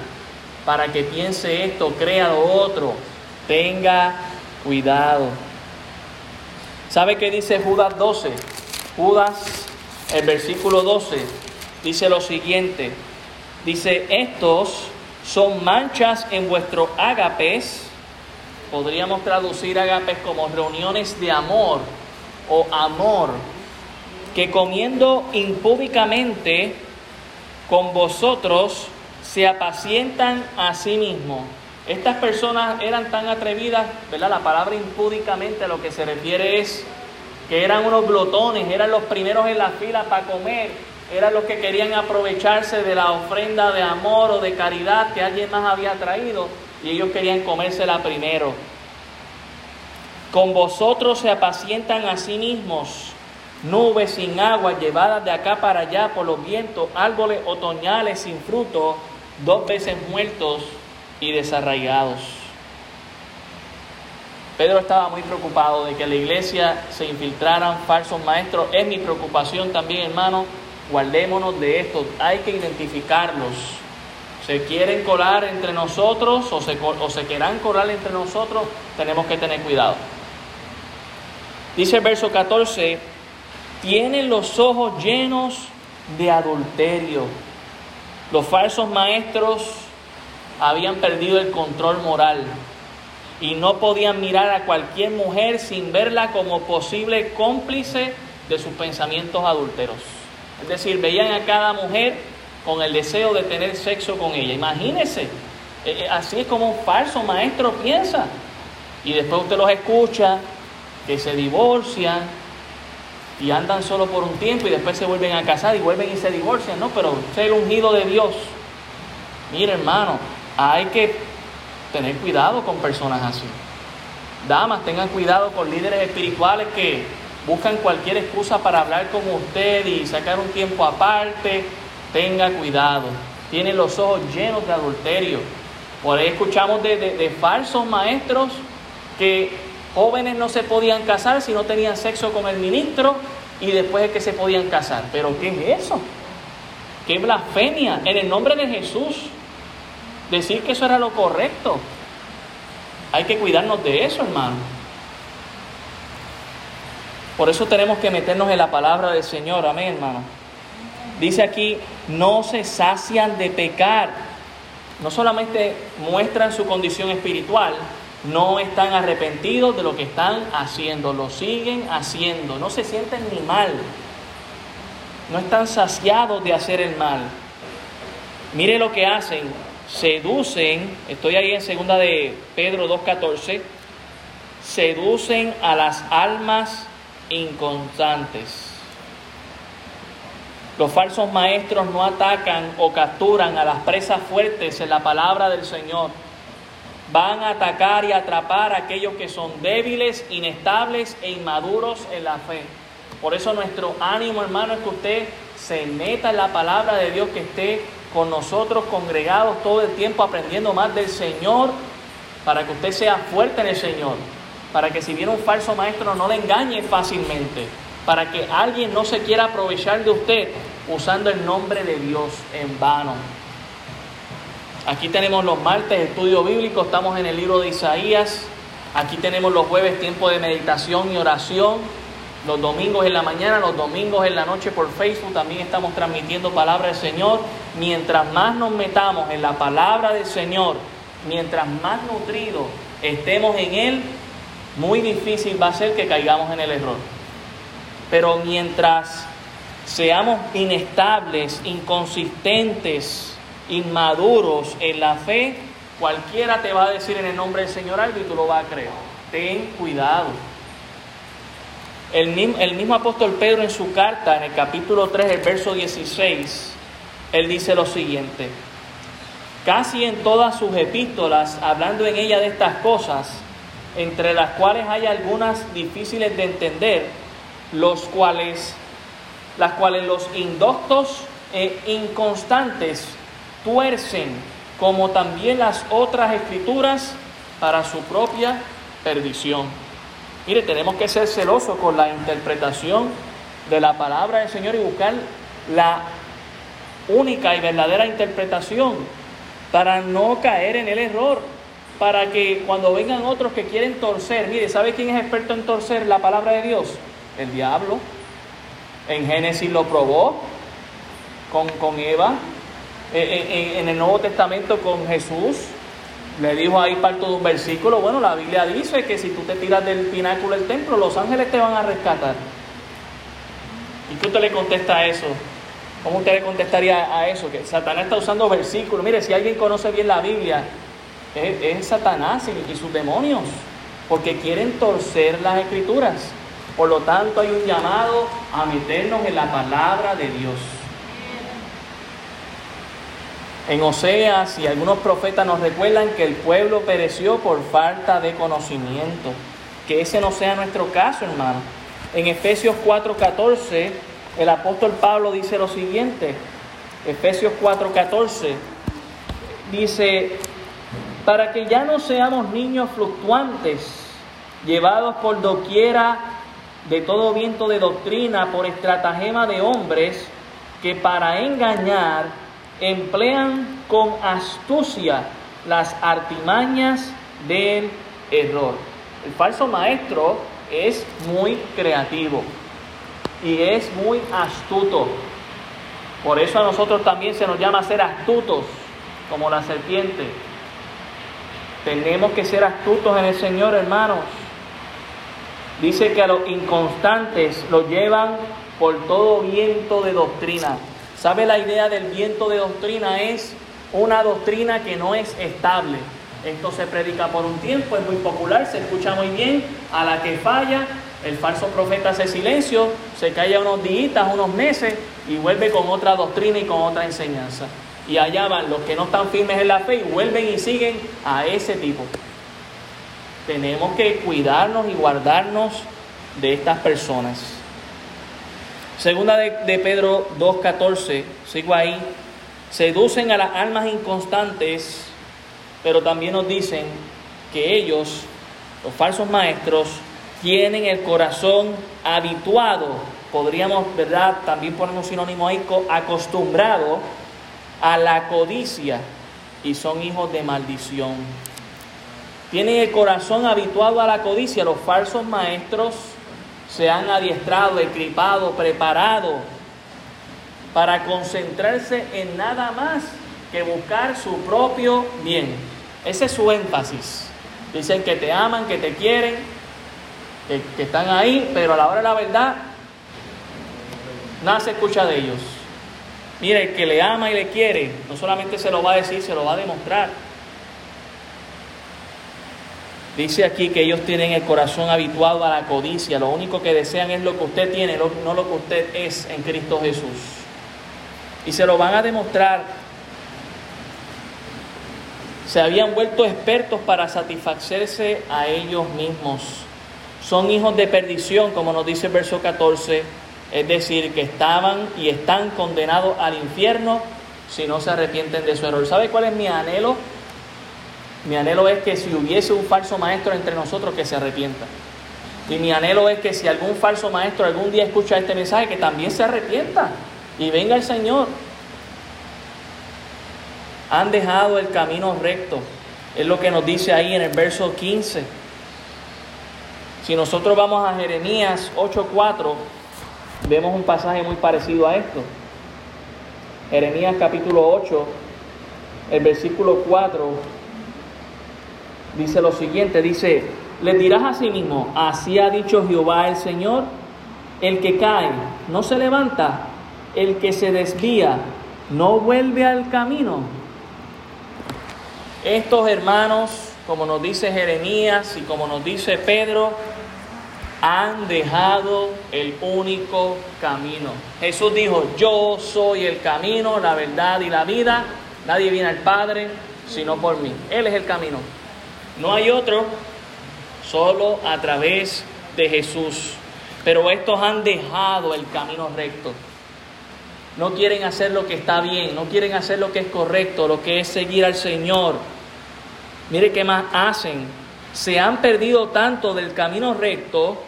para que piense esto, crea lo otro. Tenga cuidado. ¿Sabe qué dice Judas 12? Judas, el versículo 12, dice lo siguiente. Dice, estos son manchas en vuestro ágapes. Podríamos traducir ágapes como reuniones de amor o amor que comiendo impúdicamente con vosotros se apacientan a sí mismos. Estas personas eran tan atrevidas, ¿verdad? La palabra impúdicamente a lo que se refiere es que eran unos glotones, eran los primeros en la fila para comer, eran los que querían aprovecharse de la ofrenda de amor o de caridad que alguien más había traído y ellos querían comérsela primero. Con vosotros se apacientan a sí mismos nubes sin agua llevadas de acá para allá por los vientos, árboles otoñales sin fruto, dos veces muertos y desarraigados. Pedro estaba muy preocupado de que la iglesia se infiltraran falsos maestros. Es mi preocupación también, hermano. Guardémonos de esto. Hay que identificarlos. Se quieren colar entre nosotros o se, o se querrán colar entre nosotros. Tenemos que tener cuidado. Dice el verso 14 tienen los ojos llenos de adulterio. Los falsos maestros habían perdido el control moral y no podían mirar a cualquier mujer sin verla como posible cómplice de sus pensamientos adúlteros. Es decir, veían a cada mujer con el deseo de tener sexo con ella. Imagínense, eh, eh, así es como un falso maestro piensa. Y después usted los escucha, que se divorcian, y andan solo por un tiempo y después se vuelven a casar y vuelven y se divorcian, no, pero es el ungido de Dios. Mire hermano, hay que tener cuidado con personas así. Damas, tengan cuidado con líderes espirituales que buscan cualquier excusa para hablar con usted y sacar un tiempo aparte. Tenga cuidado. Tienen los ojos llenos de adulterio. Por ahí escuchamos de, de falsos maestros que jóvenes no se podían casar si no tenían sexo con el ministro y después es que se podían casar. Pero ¿qué es eso? ¿Qué blasfemia? En el nombre de Jesús. Decir que eso era lo correcto. Hay que cuidarnos de eso, hermano. Por eso tenemos que meternos en la palabra del Señor. Amén, hermano. Dice aquí, no se sacian de pecar. No solamente muestran su condición espiritual, no están arrepentidos de lo que están haciendo, lo siguen haciendo, no se sienten ni mal, no están saciados de hacer el mal. Mire lo que hacen, seducen, estoy ahí en segunda de Pedro 2.14, seducen a las almas inconstantes. Los falsos maestros no atacan o capturan a las presas fuertes en la palabra del Señor van a atacar y atrapar a aquellos que son débiles, inestables e inmaduros en la fe. Por eso nuestro ánimo, hermano, es que usted se meta en la palabra de Dios, que esté con nosotros congregados todo el tiempo aprendiendo más del Señor, para que usted sea fuerte en el Señor, para que si viene un falso maestro no le engañe fácilmente, para que alguien no se quiera aprovechar de usted usando el nombre de Dios en vano. Aquí tenemos los martes estudio bíblico, estamos en el libro de Isaías. Aquí tenemos los jueves tiempo de meditación y oración. Los domingos en la mañana, los domingos en la noche por Facebook también estamos transmitiendo palabra del Señor. Mientras más nos metamos en la palabra del Señor, mientras más nutridos estemos en Él, muy difícil va a ser que caigamos en el error. Pero mientras seamos inestables, inconsistentes, inmaduros en la fe, Cualquiera te va a decir en el nombre del Señor algo y tú lo vas a creer. Ten cuidado. El mismo, apóstol Pedro en su carta, en el capítulo 3, el verso 16, él dice lo siguiente. Casi en todas sus epístolas, hablando en ella de estas cosas, entre las cuales hay algunas difíciles de entender, los cuales, las cuales los indoctos e inconstantes tuercen, como también las otras escrituras, para su propia perdición. Mire, tenemos que ser celosos con la interpretación de la palabra del Señor y buscar la única y verdadera interpretación para no caer en el error, para que cuando vengan otros que quieren torcer, mire, ¿sabe quién es experto en torcer la palabra de Dios? El diablo. En Génesis lo probó con, con Eva, en, en el Nuevo Testamento con Jesús, le dijo ahí parte de un versículo, bueno, la Biblia dice que si tú te tiras del pináculo del templo, los ángeles te van a rescatar. ¿Y qué usted le contesta a eso? ¿Cómo usted le contestaría a eso? Que Satanás está usando versículos. Mire, si alguien conoce bien la Biblia, es, Satanás y sus demonios, porque quieren torcer las escrituras. Por lo tanto, hay un llamado a meternos en la palabra de Dios. En Oseas y algunos profetas nos recuerdan que el pueblo pereció por falta de conocimiento. Que ese no sea nuestro caso, hermano. En Efesios 4:14, el apóstol Pablo dice lo siguiente. Efesios 4:14 dice, para que ya no seamos niños fluctuantes, llevados por doquiera de todo viento de doctrina, por estratagema de hombres, que para engañar emplean con astucia las artimañas del error. El falso maestro es muy creativo y es muy astuto. Por eso a nosotros también se nos llama ser astutos, como la serpiente. Tenemos que ser astutos en el Señor, hermanos. Dice que a los inconstantes los llevan por todo viento de doctrina. ¿Sabe la idea del viento de doctrina? Es una doctrina que no es estable. Esto se predica por un tiempo, es muy popular, se escucha muy bien. A la que falla, el falso profeta hace silencio, se calla unos días, unos meses y vuelve con otra doctrina y con otra enseñanza. Y allá van los que no están firmes en la fe y vuelven y siguen a ese tipo. Tenemos que cuidarnos y guardarnos de estas personas. Segunda de, Pedro 2.14, sigo ahí, seducen a las almas inconstantes, pero también nos dicen que ellos, los falsos maestros, tienen el corazón habituado, podríamos, ¿verdad? También poner un sinónimo ahí, acostumbrado a la codicia y son hijos de maldición. Tienen el corazón habituado a la codicia, los falsos maestros se han adiestrado, equipado, preparado para concentrarse en nada más que buscar su propio bien. Ese es su énfasis. Dicen que te aman, que te quieren, que, están ahí, pero a la hora de la verdad, nada se escucha de ellos. Mire, el que le ama y le quiere, no solamente se lo va a decir, se lo va a demostrar. Dice aquí que ellos tienen el corazón habituado a la codicia. Lo único que desean es lo que usted tiene, no lo que usted es en Cristo Jesús. Y se lo van a demostrar. Se habían vuelto expertos para satisfacerse a ellos mismos. Son hijos de perdición, como nos dice el verso 14. Es decir, que estaban y están condenados al infierno si no se arrepienten de su error. ¿Sabe cuál es mi anhelo? Mi anhelo es que si hubiese un falso maestro entre nosotros, que se arrepienta. Y mi anhelo es que si algún falso maestro algún día escucha este mensaje, que también se arrepienta y venga el Señor. Han dejado el camino recto. Es lo que nos dice ahí en el verso 15. Si nosotros vamos a Jeremías 8:4, vemos un pasaje muy parecido a esto. Jeremías capítulo 8, el versículo 4 dice lo siguiente, dice, le dirás a sí mismo, así ha dicho Jehová el Señor, el que cae no se levanta, el que se desvía no vuelve al camino. Estos hermanos, como nos dice Jeremías y como nos dice Pedro, han dejado el único camino. Jesús dijo, yo soy el camino, la verdad y la vida. Nadie viene al Padre sino por mí. Él es el camino. No hay otro, solo a través de Jesús. Pero estos han dejado el camino recto. No quieren hacer lo que está bien, no quieren hacer lo que es correcto, lo que es seguir al Señor. Mire qué más hacen. Se han perdido tanto del camino recto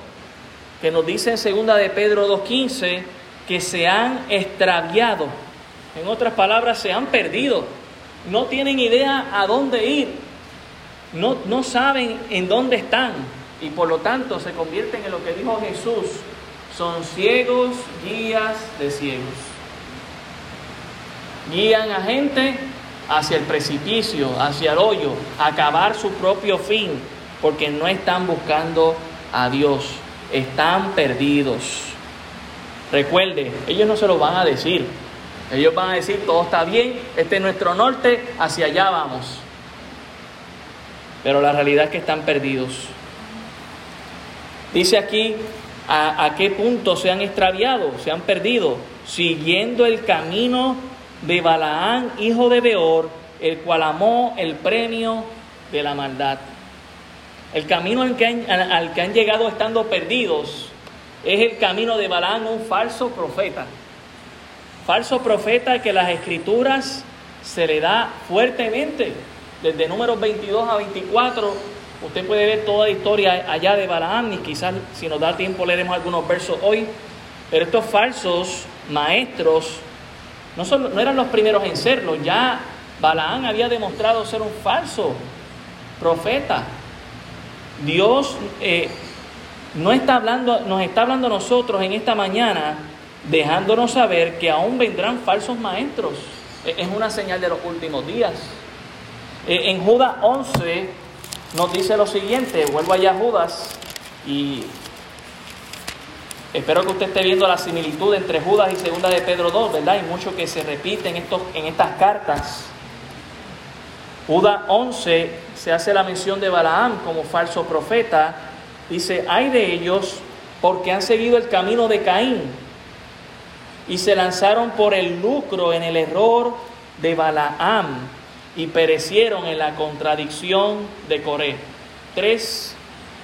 que nos dice en segunda de Pedro 2.15 que se han extraviado. En otras palabras, se han perdido. No tienen idea a dónde ir. No, no saben en dónde están. Y por lo tanto se convierten en lo que dijo Jesús. Son ciegos, guías de ciegos. Guían a gente hacia el precipicio, hacia el hoyo, a acabar su propio fin, porque no están buscando a Dios están perdidos. Recuerde, ellos no se lo van a decir. Ellos van a decir, todo está bien, este es nuestro norte, hacia allá vamos. Pero la realidad es que están perdidos. Dice aquí a, qué punto se han extraviado, se han perdido, siguiendo el camino de Balaán, hijo de Beor, el cual amó el premio de la maldad. El camino al que, han, llegado estando perdidos es el camino de Balaam, un falso profeta. Falso profeta que las escrituras se le da fuertemente. Desde números 22 a 24, usted puede ver toda la historia allá de Balaam y quizás si nos da tiempo leeremos algunos versos hoy. Pero estos falsos maestros no, eran los primeros en serlo, ya Balaam había demostrado ser un falso profeta. Dios eh, no está hablando, nos está hablando a nosotros en esta mañana, dejándonos saber que aún vendrán falsos maestros. E, es una señal de los últimos días. E, en Judas 11 nos dice lo siguiente, vuelvo allá a Judas y espero que usted esté viendo la similitud entre Judas y Segunda de Pedro 2, ¿verdad? Hay mucho que se repite en, estos, en estas cartas. Judas 11 se hace la mención de Balaam como falso profeta. Dice, hay de ellos porque han seguido el camino de Caín y se lanzaron por el lucro en el error de Balaam y perecieron en la contradicción de Coré. Tres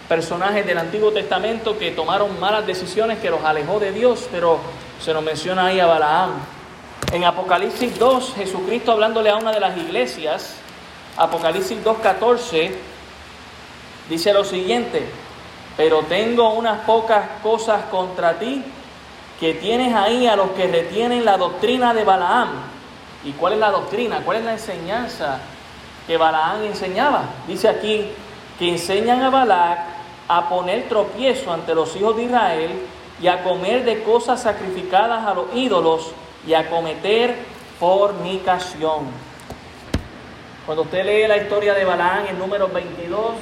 personajes del Antiguo Testamento que tomaron malas decisiones que los alejó de Dios, pero se nos menciona ahí a Balaam. En Apocalipsis 2, Jesucristo hablándole a una de las iglesias, Apocalipsis 2.14 dice lo siguiente, pero tengo unas pocas cosas contra ti, que tienes ahí a los que retienen la doctrina de Balaam. ¿Y cuál es la doctrina? ¿Cuál es la enseñanza que Balaam enseñaba? Dice aquí que enseñan a Balac a poner tropiezo ante los hijos de Israel y a comer de cosas sacrificadas a los ídolos y a cometer fornicación. Cuando usted lee la historia de Balaam en número 22,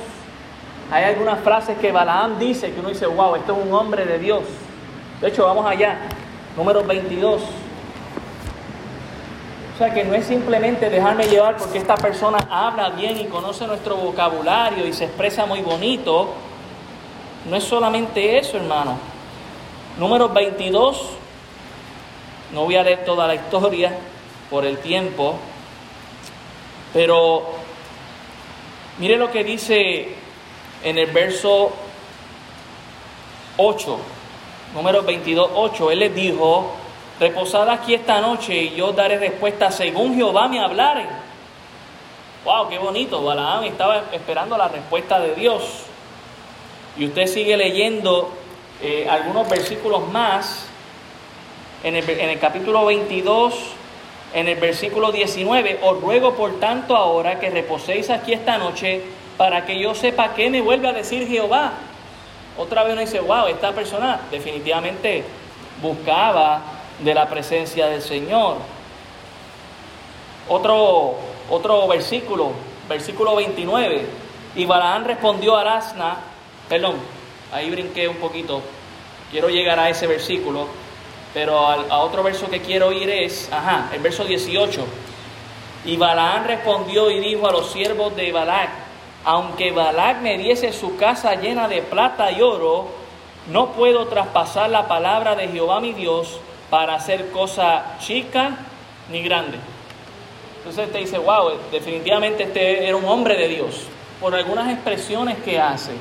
hay algunas frases que Balaam dice que uno dice, wow, este es un hombre de Dios. De hecho, vamos allá, número 22. O sea que no es simplemente dejarme llevar porque esta persona habla bien y conoce nuestro vocabulario y se expresa muy bonito. No es solamente eso, hermano. Número 22. No voy a leer toda la historia por el tiempo. Pero mire lo que dice en el verso 8, número 22, 8. Él les dijo, reposad aquí esta noche y yo daré respuesta según Jehová me hablare. Wow, qué bonito. Balaam estaba esperando la respuesta de Dios. Y usted sigue leyendo eh, algunos versículos más. En el, en el capítulo 22, en el versículo 19, os ruego por tanto ahora que reposéis aquí esta noche para que yo sepa qué me vuelve a decir Jehová. Otra vez uno dice, wow, esta persona definitivamente buscaba de la presencia del Señor. Otro, otro versículo, versículo 29. Y Balaán respondió a Arasna, perdón, ahí brinqué un poquito, quiero llegar a ese versículo. Pero a, otro verso que quiero ir es, ajá, el verso 18. Y Balaán respondió y dijo a los siervos de Balac, aunque Balac me diese su casa llena de plata y oro, no puedo traspasar la palabra de Jehová mi Dios para hacer cosa chica ni grande. Entonces te dice, wow, definitivamente este era un hombre de Dios, por algunas expresiones que hace.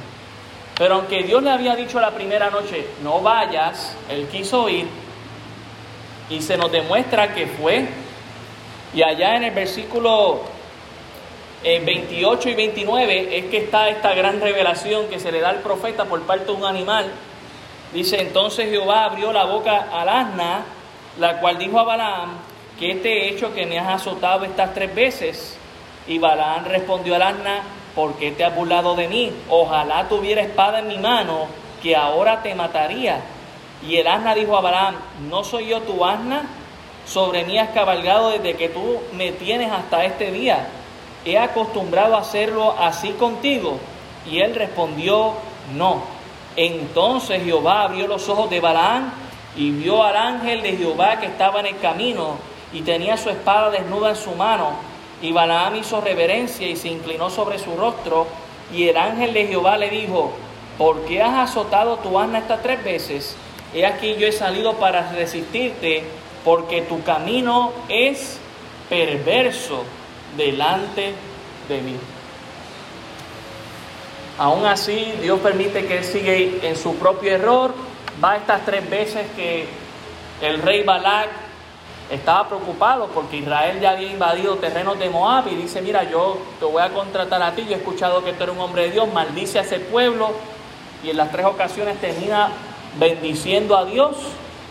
Pero aunque Dios le había dicho la primera noche, no vayas, él quiso ir, y se nos demuestra que fue. Y allá en el versículo 28 eh, y 29 es que está esta gran revelación que se le da al profeta por parte de un animal. Dice, entonces Jehová abrió la boca al asna, la cual dijo a Balaam, que este hecho que me has azotado estas tres veces. Y Balaam respondió al asna, ¿por qué te has burlado de mí? Ojalá tuviera espada en mi mano, que ahora te mataría. Y el asna dijo a Balaam, ¿no soy yo tu asna? Sobre mí has cabalgado desde que tú me tienes hasta este día. He acostumbrado a hacerlo así contigo. Y él respondió, no. Entonces Jehová abrió los ojos de Balaam y vio al ángel de Jehová que estaba en el camino y tenía su espada desnuda en su mano. Y Balaam hizo reverencia y se inclinó sobre su rostro. Y el ángel de Jehová le dijo, ¿por qué has azotado tu asna estas tres veces? He aquí yo he salido para resistirte, porque tu camino es perverso delante de mí. Aún así, Dios permite que él siga en su propio error. Va estas tres veces que el rey Balak estaba preocupado porque Israel ya había invadido terrenos de Moab y dice, mira, yo te voy a contratar a ti, yo he escuchado que tú eres un hombre de Dios, maldice a ese pueblo y en las tres ocasiones termina bendiciendo a Dios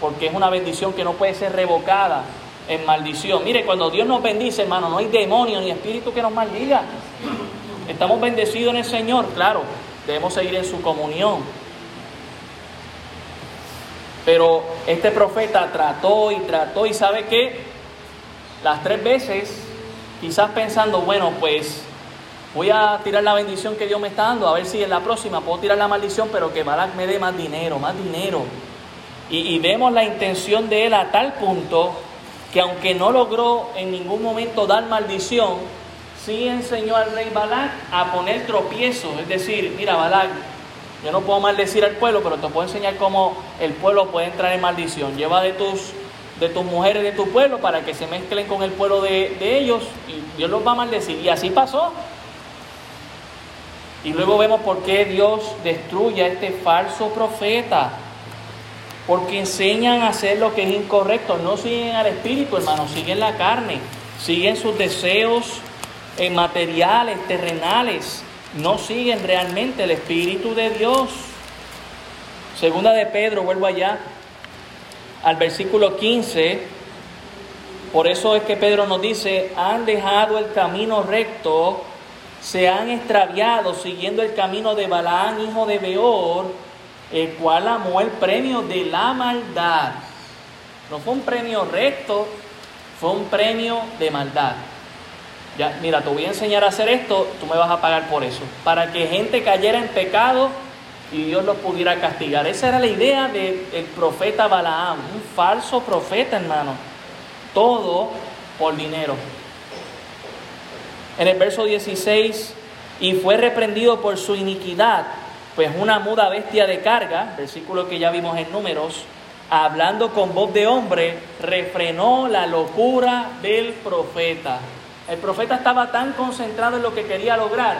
porque es una bendición que no puede ser revocada en maldición. Mire, cuando Dios nos bendice, hermano, no hay demonio ni espíritu que nos maldiga. Estamos bendecidos en el Señor, claro, debemos seguir en su comunión. Pero este profeta trató y trató y sabe que las tres veces, quizás pensando, bueno, pues voy a tirar la bendición que Dios me está dando, a ver si en la próxima puedo tirar la maldición, pero que Balak me dé más dinero, más dinero. Y, y vemos la intención de él a tal punto que aunque no logró en ningún momento dar maldición, sí enseñó al rey Balak a poner tropiezos, es decir, mira Balak, yo no puedo maldecir al pueblo, pero te puedo enseñar cómo el pueblo puede entrar en maldición. Lleva de tus, de tus mujeres de tu pueblo para que se mezclen con el pueblo de, de ellos y Dios los va a maldecir. Y así pasó. Y luego vemos por qué Dios destruye a este falso profeta. Porque enseñan a hacer lo que es incorrecto. No siguen al espíritu, hermano, siguen la carne. Siguen sus deseos materiales, terrenales, no siguen realmente el Espíritu de Dios. Segunda de Pedro, vuelvo allá al versículo 15. Por eso es que Pedro nos dice, han dejado el camino recto, se han extraviado siguiendo el camino de Balaán, hijo de Beor, el cual amó el premio de la maldad. No fue un premio recto, fue un premio de maldad mira, te voy a enseñar a hacer esto, tú me vas a pagar por eso. Para que gente cayera en pecado y Dios los pudiera castigar. Esa era la idea del profeta Balaam, un falso profeta, hermano. Todo por dinero. En el verso 16, y fue reprendido por su iniquidad, pues una muda bestia de carga, versículo que ya vimos en números, hablando con voz de hombre, refrenó la locura del profeta. El profeta estaba tan concentrado en lo que quería lograr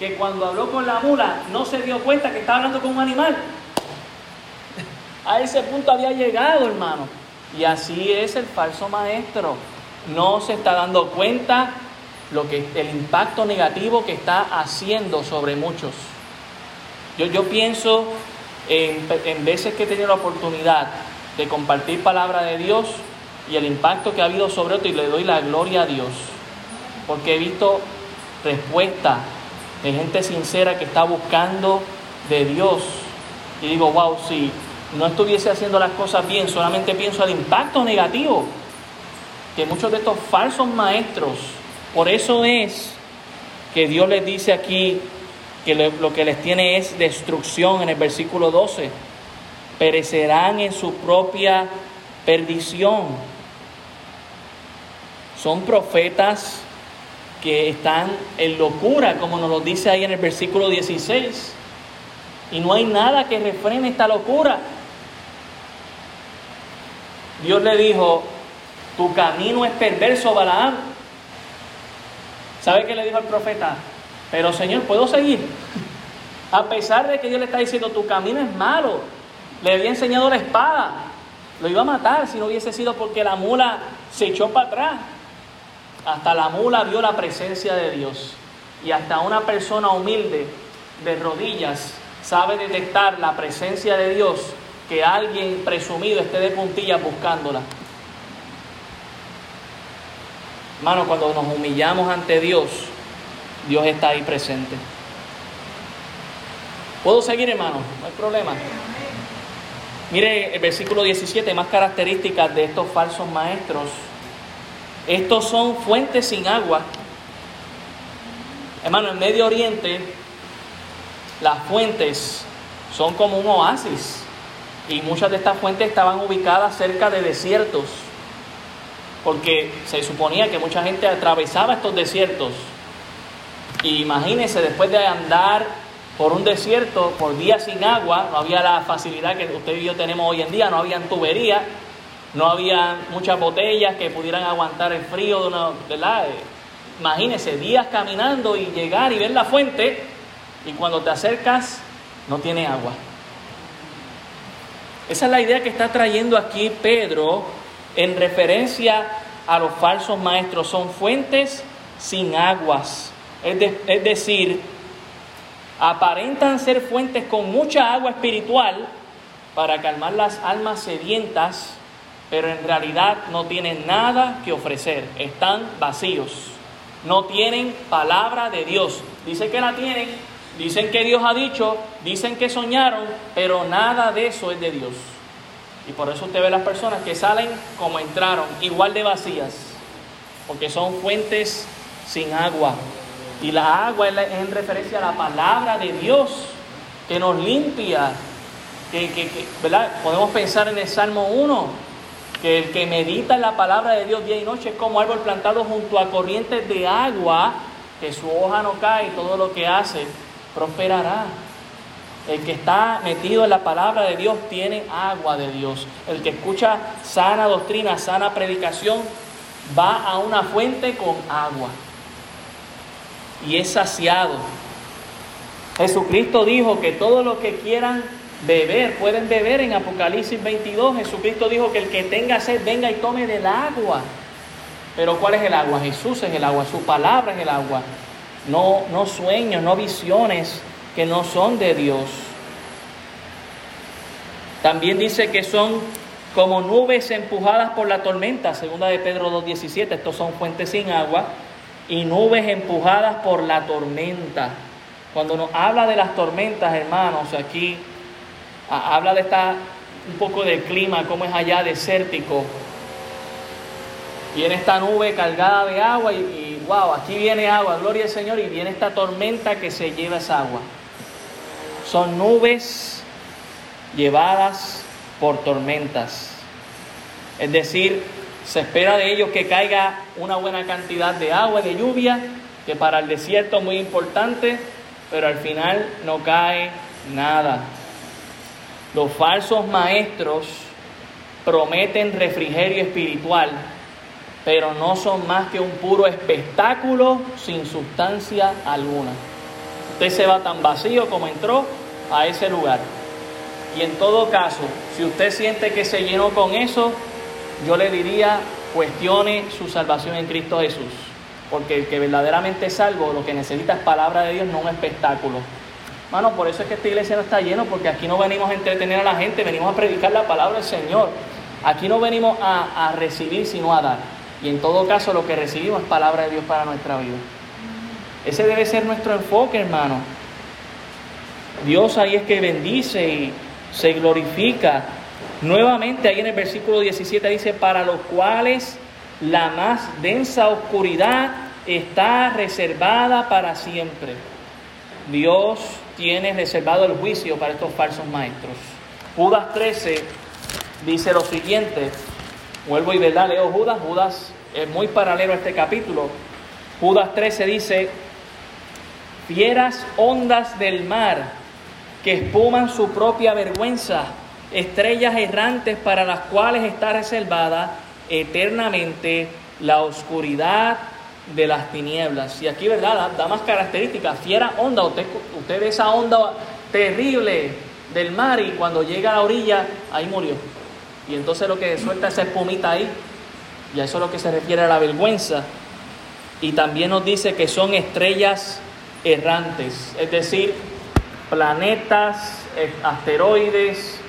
que cuando habló con la mula no se dio cuenta que estaba hablando con un animal. A ese punto había llegado, hermano. Y así es el falso maestro. No se está dando cuenta lo que el impacto negativo que está haciendo sobre muchos. Yo, pienso en, en veces que he tenido la oportunidad de compartir palabra de Dios y el impacto que ha habido sobre otro y le doy la gloria a Dios porque he visto respuesta de gente sincera que está buscando de Dios. Y digo, wow, si no estuviese haciendo las cosas bien, solamente pienso al impacto negativo que muchos de estos falsos maestros, por eso es que Dios les dice aquí que lo que les tiene es destrucción en el versículo 12. Perecerán en su propia perdición. Son profetas que están en locura, como nos lo dice ahí en el versículo 16. Y no hay nada que refrene esta locura. Dios le dijo, tu camino es perverso, Balaam. ¿Sabe qué le dijo al profeta? Pero Señor, ¿puedo seguir? A pesar de que Dios le está diciendo, tu camino es malo. Le había enseñado la espada. Lo iba a matar si no hubiese sido porque la mula se echó para atrás. Hasta la mula vio la presencia de Dios. Y hasta una persona humilde de rodillas sabe detectar la presencia de Dios que alguien presumido esté de puntillas buscándola. Hermano, cuando nos humillamos ante Dios, Dios está ahí presente. ¿Puedo seguir, hermano? No hay problema. Mire el versículo 17, más características de estos falsos maestros. Estos son fuentes sin agua. Hermano, en Medio Oriente las fuentes son como un oasis y muchas de estas fuentes estaban ubicadas cerca de desiertos porque se suponía que mucha gente atravesaba estos desiertos. Y imagínense, después de andar por un desierto por días sin agua, no había la facilidad que usted y yo tenemos hoy en día, no había tuberías, no había muchas botellas que pudieran aguantar el frío de una, ¿verdad? Imagínense, días caminando y llegar y ver la fuente, y cuando te acercas, no tiene agua. Esa es la idea que está trayendo aquí Pedro en referencia a los falsos maestros. Son fuentes sin aguas. es decir, aparentan ser fuentes con mucha agua espiritual para calmar las almas sedientas, pero en realidad no tienen nada que ofrecer, están vacíos, no tienen palabra de Dios. Dicen que la tienen, dicen que Dios ha dicho, dicen que soñaron, pero nada de eso es de Dios. Y por eso usted ve las personas que salen como entraron, igual de vacías, porque son fuentes sin agua. Y la agua es en referencia a la palabra de Dios que nos limpia. Que, ¿verdad? Podemos pensar en el Salmo 1, que el que medita en la palabra de Dios día y noche es como árbol plantado junto a corrientes de agua, que su hoja no cae y todo lo que hace prosperará. El que está metido en la palabra de Dios tiene agua de Dios. El que escucha sana doctrina, sana predicación, va a una fuente con agua y es saciado. Jesucristo dijo que todo lo que quieran beber, pueden beber en Apocalipsis 22. Jesucristo dijo que el que tenga sed venga y tome del agua. Pero ¿cuál es el agua? Jesús es el agua, su palabra es el agua. No, no sueños, no visiones que no son de Dios. También dice que son como nubes empujadas por la tormenta, segunda de Pedro 2.17, estos son fuentes sin agua y nubes empujadas por la tormenta. Cuando nos habla de las tormentas, hermanos, aquí habla de esta un poco del clima, cómo es allá desértico. Viene esta nube cargada de agua y, y, wow, aquí viene agua, gloria al Señor, y viene esta tormenta que se lleva esa agua. Son nubes llevadas por tormentas. Es decir, se espera de ellos que caiga una buena cantidad de agua, de lluvia, que para el desierto es muy importante, pero al final no cae nada. Los falsos maestros prometen refrigerio espiritual, pero no son más que un puro espectáculo sin sustancia alguna. Usted se va tan vacío como entró a ese lugar. Y en todo caso, si usted siente que se llenó con eso, yo le diría, cuestione su salvación en Cristo Jesús. Porque el que verdaderamente es salvo, lo que necesita es palabra de Dios, no un espectáculo. Mano, por eso es que esta iglesia no está llena, porque aquí no venimos a entretener a la gente, venimos a predicar la palabra del Señor. Aquí no venimos a, a recibir, sino a dar. Y en todo caso, lo que recibimos es palabra de Dios para nuestra vida. Ese debe ser nuestro enfoque, hermano. Dios ahí es que bendice y se glorifica Nuevamente ahí en el versículo 17 dice, para los cuales la más densa oscuridad está reservada para siempre. Dios tiene reservado el juicio para estos falsos maestros. Judas 13 dice lo siguiente, vuelvo y verdad, leo Judas, Judas es muy paralelo a este capítulo. Judas 13 dice, fieras ondas del mar que espuman su propia vergüenza, estrellas errantes para las cuales está reservada eternamente la oscuridad de las tinieblas. Y aquí, ¿verdad? Da, más características. Fiera onda, usted, usted ve esa onda terrible del mar y cuando llega a la orilla, ahí murió. Y entonces lo que suelta esa espumita ahí, y a eso es lo que se refiere a la vergüenza. Y también nos dice que son estrellas errantes, es decir, planetas, eh, asteroides,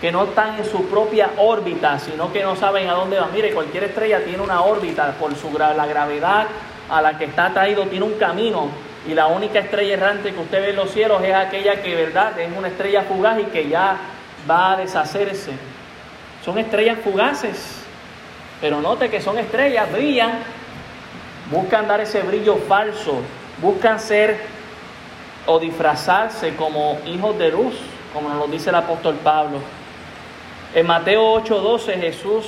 que no están en su propia órbita, sino que no saben a dónde van. Mire, cualquier estrella tiene una órbita por su, la gravedad a la que está atraído, tiene un camino. Y la única estrella errante que usted ve en los cielos es aquella que, verdad, es una estrella fugaz y que ya va a deshacerse. Son estrellas fugaces. Pero note que son estrellas, brillan, buscan dar ese brillo falso, buscan ser o disfrazarse como hijos de luz, como nos lo dice el apóstol Pablo. En Mateo 8:12 Jesús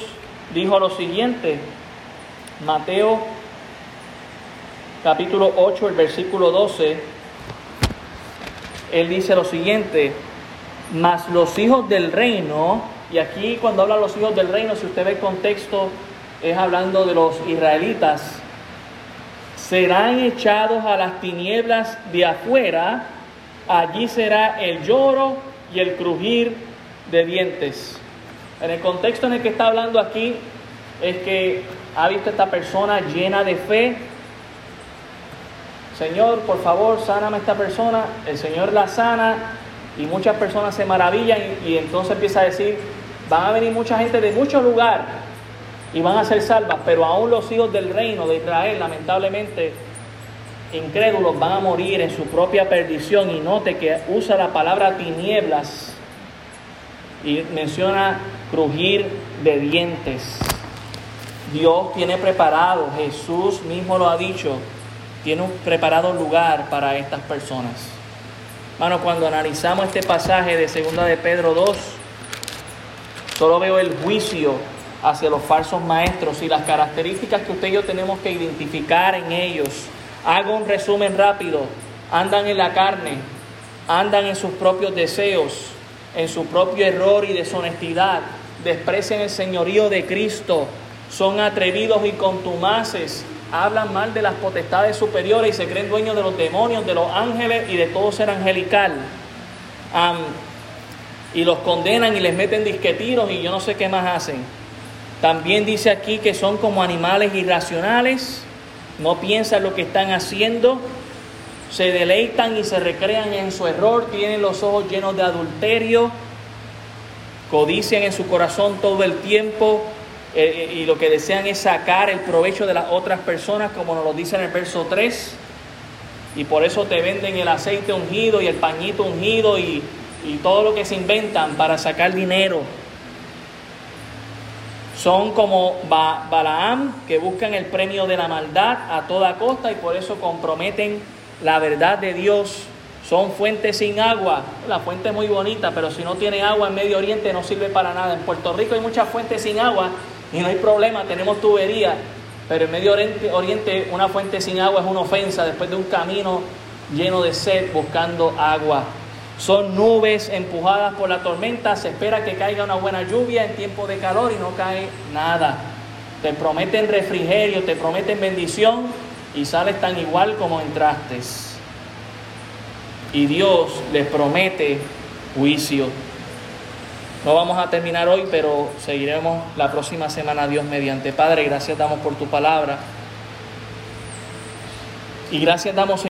dijo lo siguiente, Mateo capítulo 8, el versículo 12, él dice lo siguiente, mas los hijos del reino, y aquí cuando habla los hijos del reino, si usted ve el contexto, es hablando de los israelitas, serán echados a las tinieblas de afuera, allí será el lloro y el crujir de dientes. En el contexto en el que está hablando aquí es que ha visto esta persona llena de fe. Señor, por favor, sáname a esta persona. El Señor la sana y muchas personas se maravillan y, y entonces empieza a decir, van a venir mucha gente de muchos lugares y van a ser salvas, pero aún los hijos del reino de Israel, lamentablemente, incrédulos, van a morir en su propia perdición. Y note que usa la palabra tinieblas y menciona crujir de dientes. Dios tiene preparado, Jesús mismo lo ha dicho, tiene un preparado lugar para estas personas. Hermano, cuando analizamos este pasaje de segunda de Pedro 2, solo veo el juicio hacia los falsos maestros y las características que usted y yo tenemos que identificar en ellos. Hago un resumen rápido. Andan en la carne, andan en sus propios deseos, en su propio error y deshonestidad, desprecian el señorío de Cristo, son atrevidos y contumaces, hablan mal de las potestades superiores y se creen dueños de los demonios, de los ángeles y de todo ser angelical. y los condenan y les meten disquetiros y yo no sé qué más hacen. También dice aquí que son como animales irracionales, no piensan lo que están haciendo, se deleitan y se recrean en su error, tienen los ojos llenos de adulterio, codician en su corazón todo el tiempo eh, eh, y lo que desean es sacar el provecho de las otras personas, como nos lo dice en el verso 3. Y por eso te venden el aceite ungido y el pañito ungido y, y todo lo que se inventan para sacar dinero. Son como Balaam que buscan el premio de la maldad a toda costa y por eso comprometen la verdad de Dios son fuentes sin agua. La fuente es muy bonita, pero si no tiene agua en Medio Oriente no sirve para nada. En Puerto Rico hay muchas fuentes sin agua y no hay problema, tenemos tubería. Pero en Medio Oriente una fuente sin agua es una ofensa después de un camino lleno de sed buscando agua. Son nubes empujadas por la tormenta, se espera que caiga una buena lluvia en tiempo de calor y no cae nada. Te prometen refrigerio, te prometen bendición y sales tan igual como entraste. Y Dios les promete juicio. No vamos a terminar hoy, pero seguiremos la próxima semana, Dios mediante. Padre, gracias damos por tu palabra. Y gracias damos,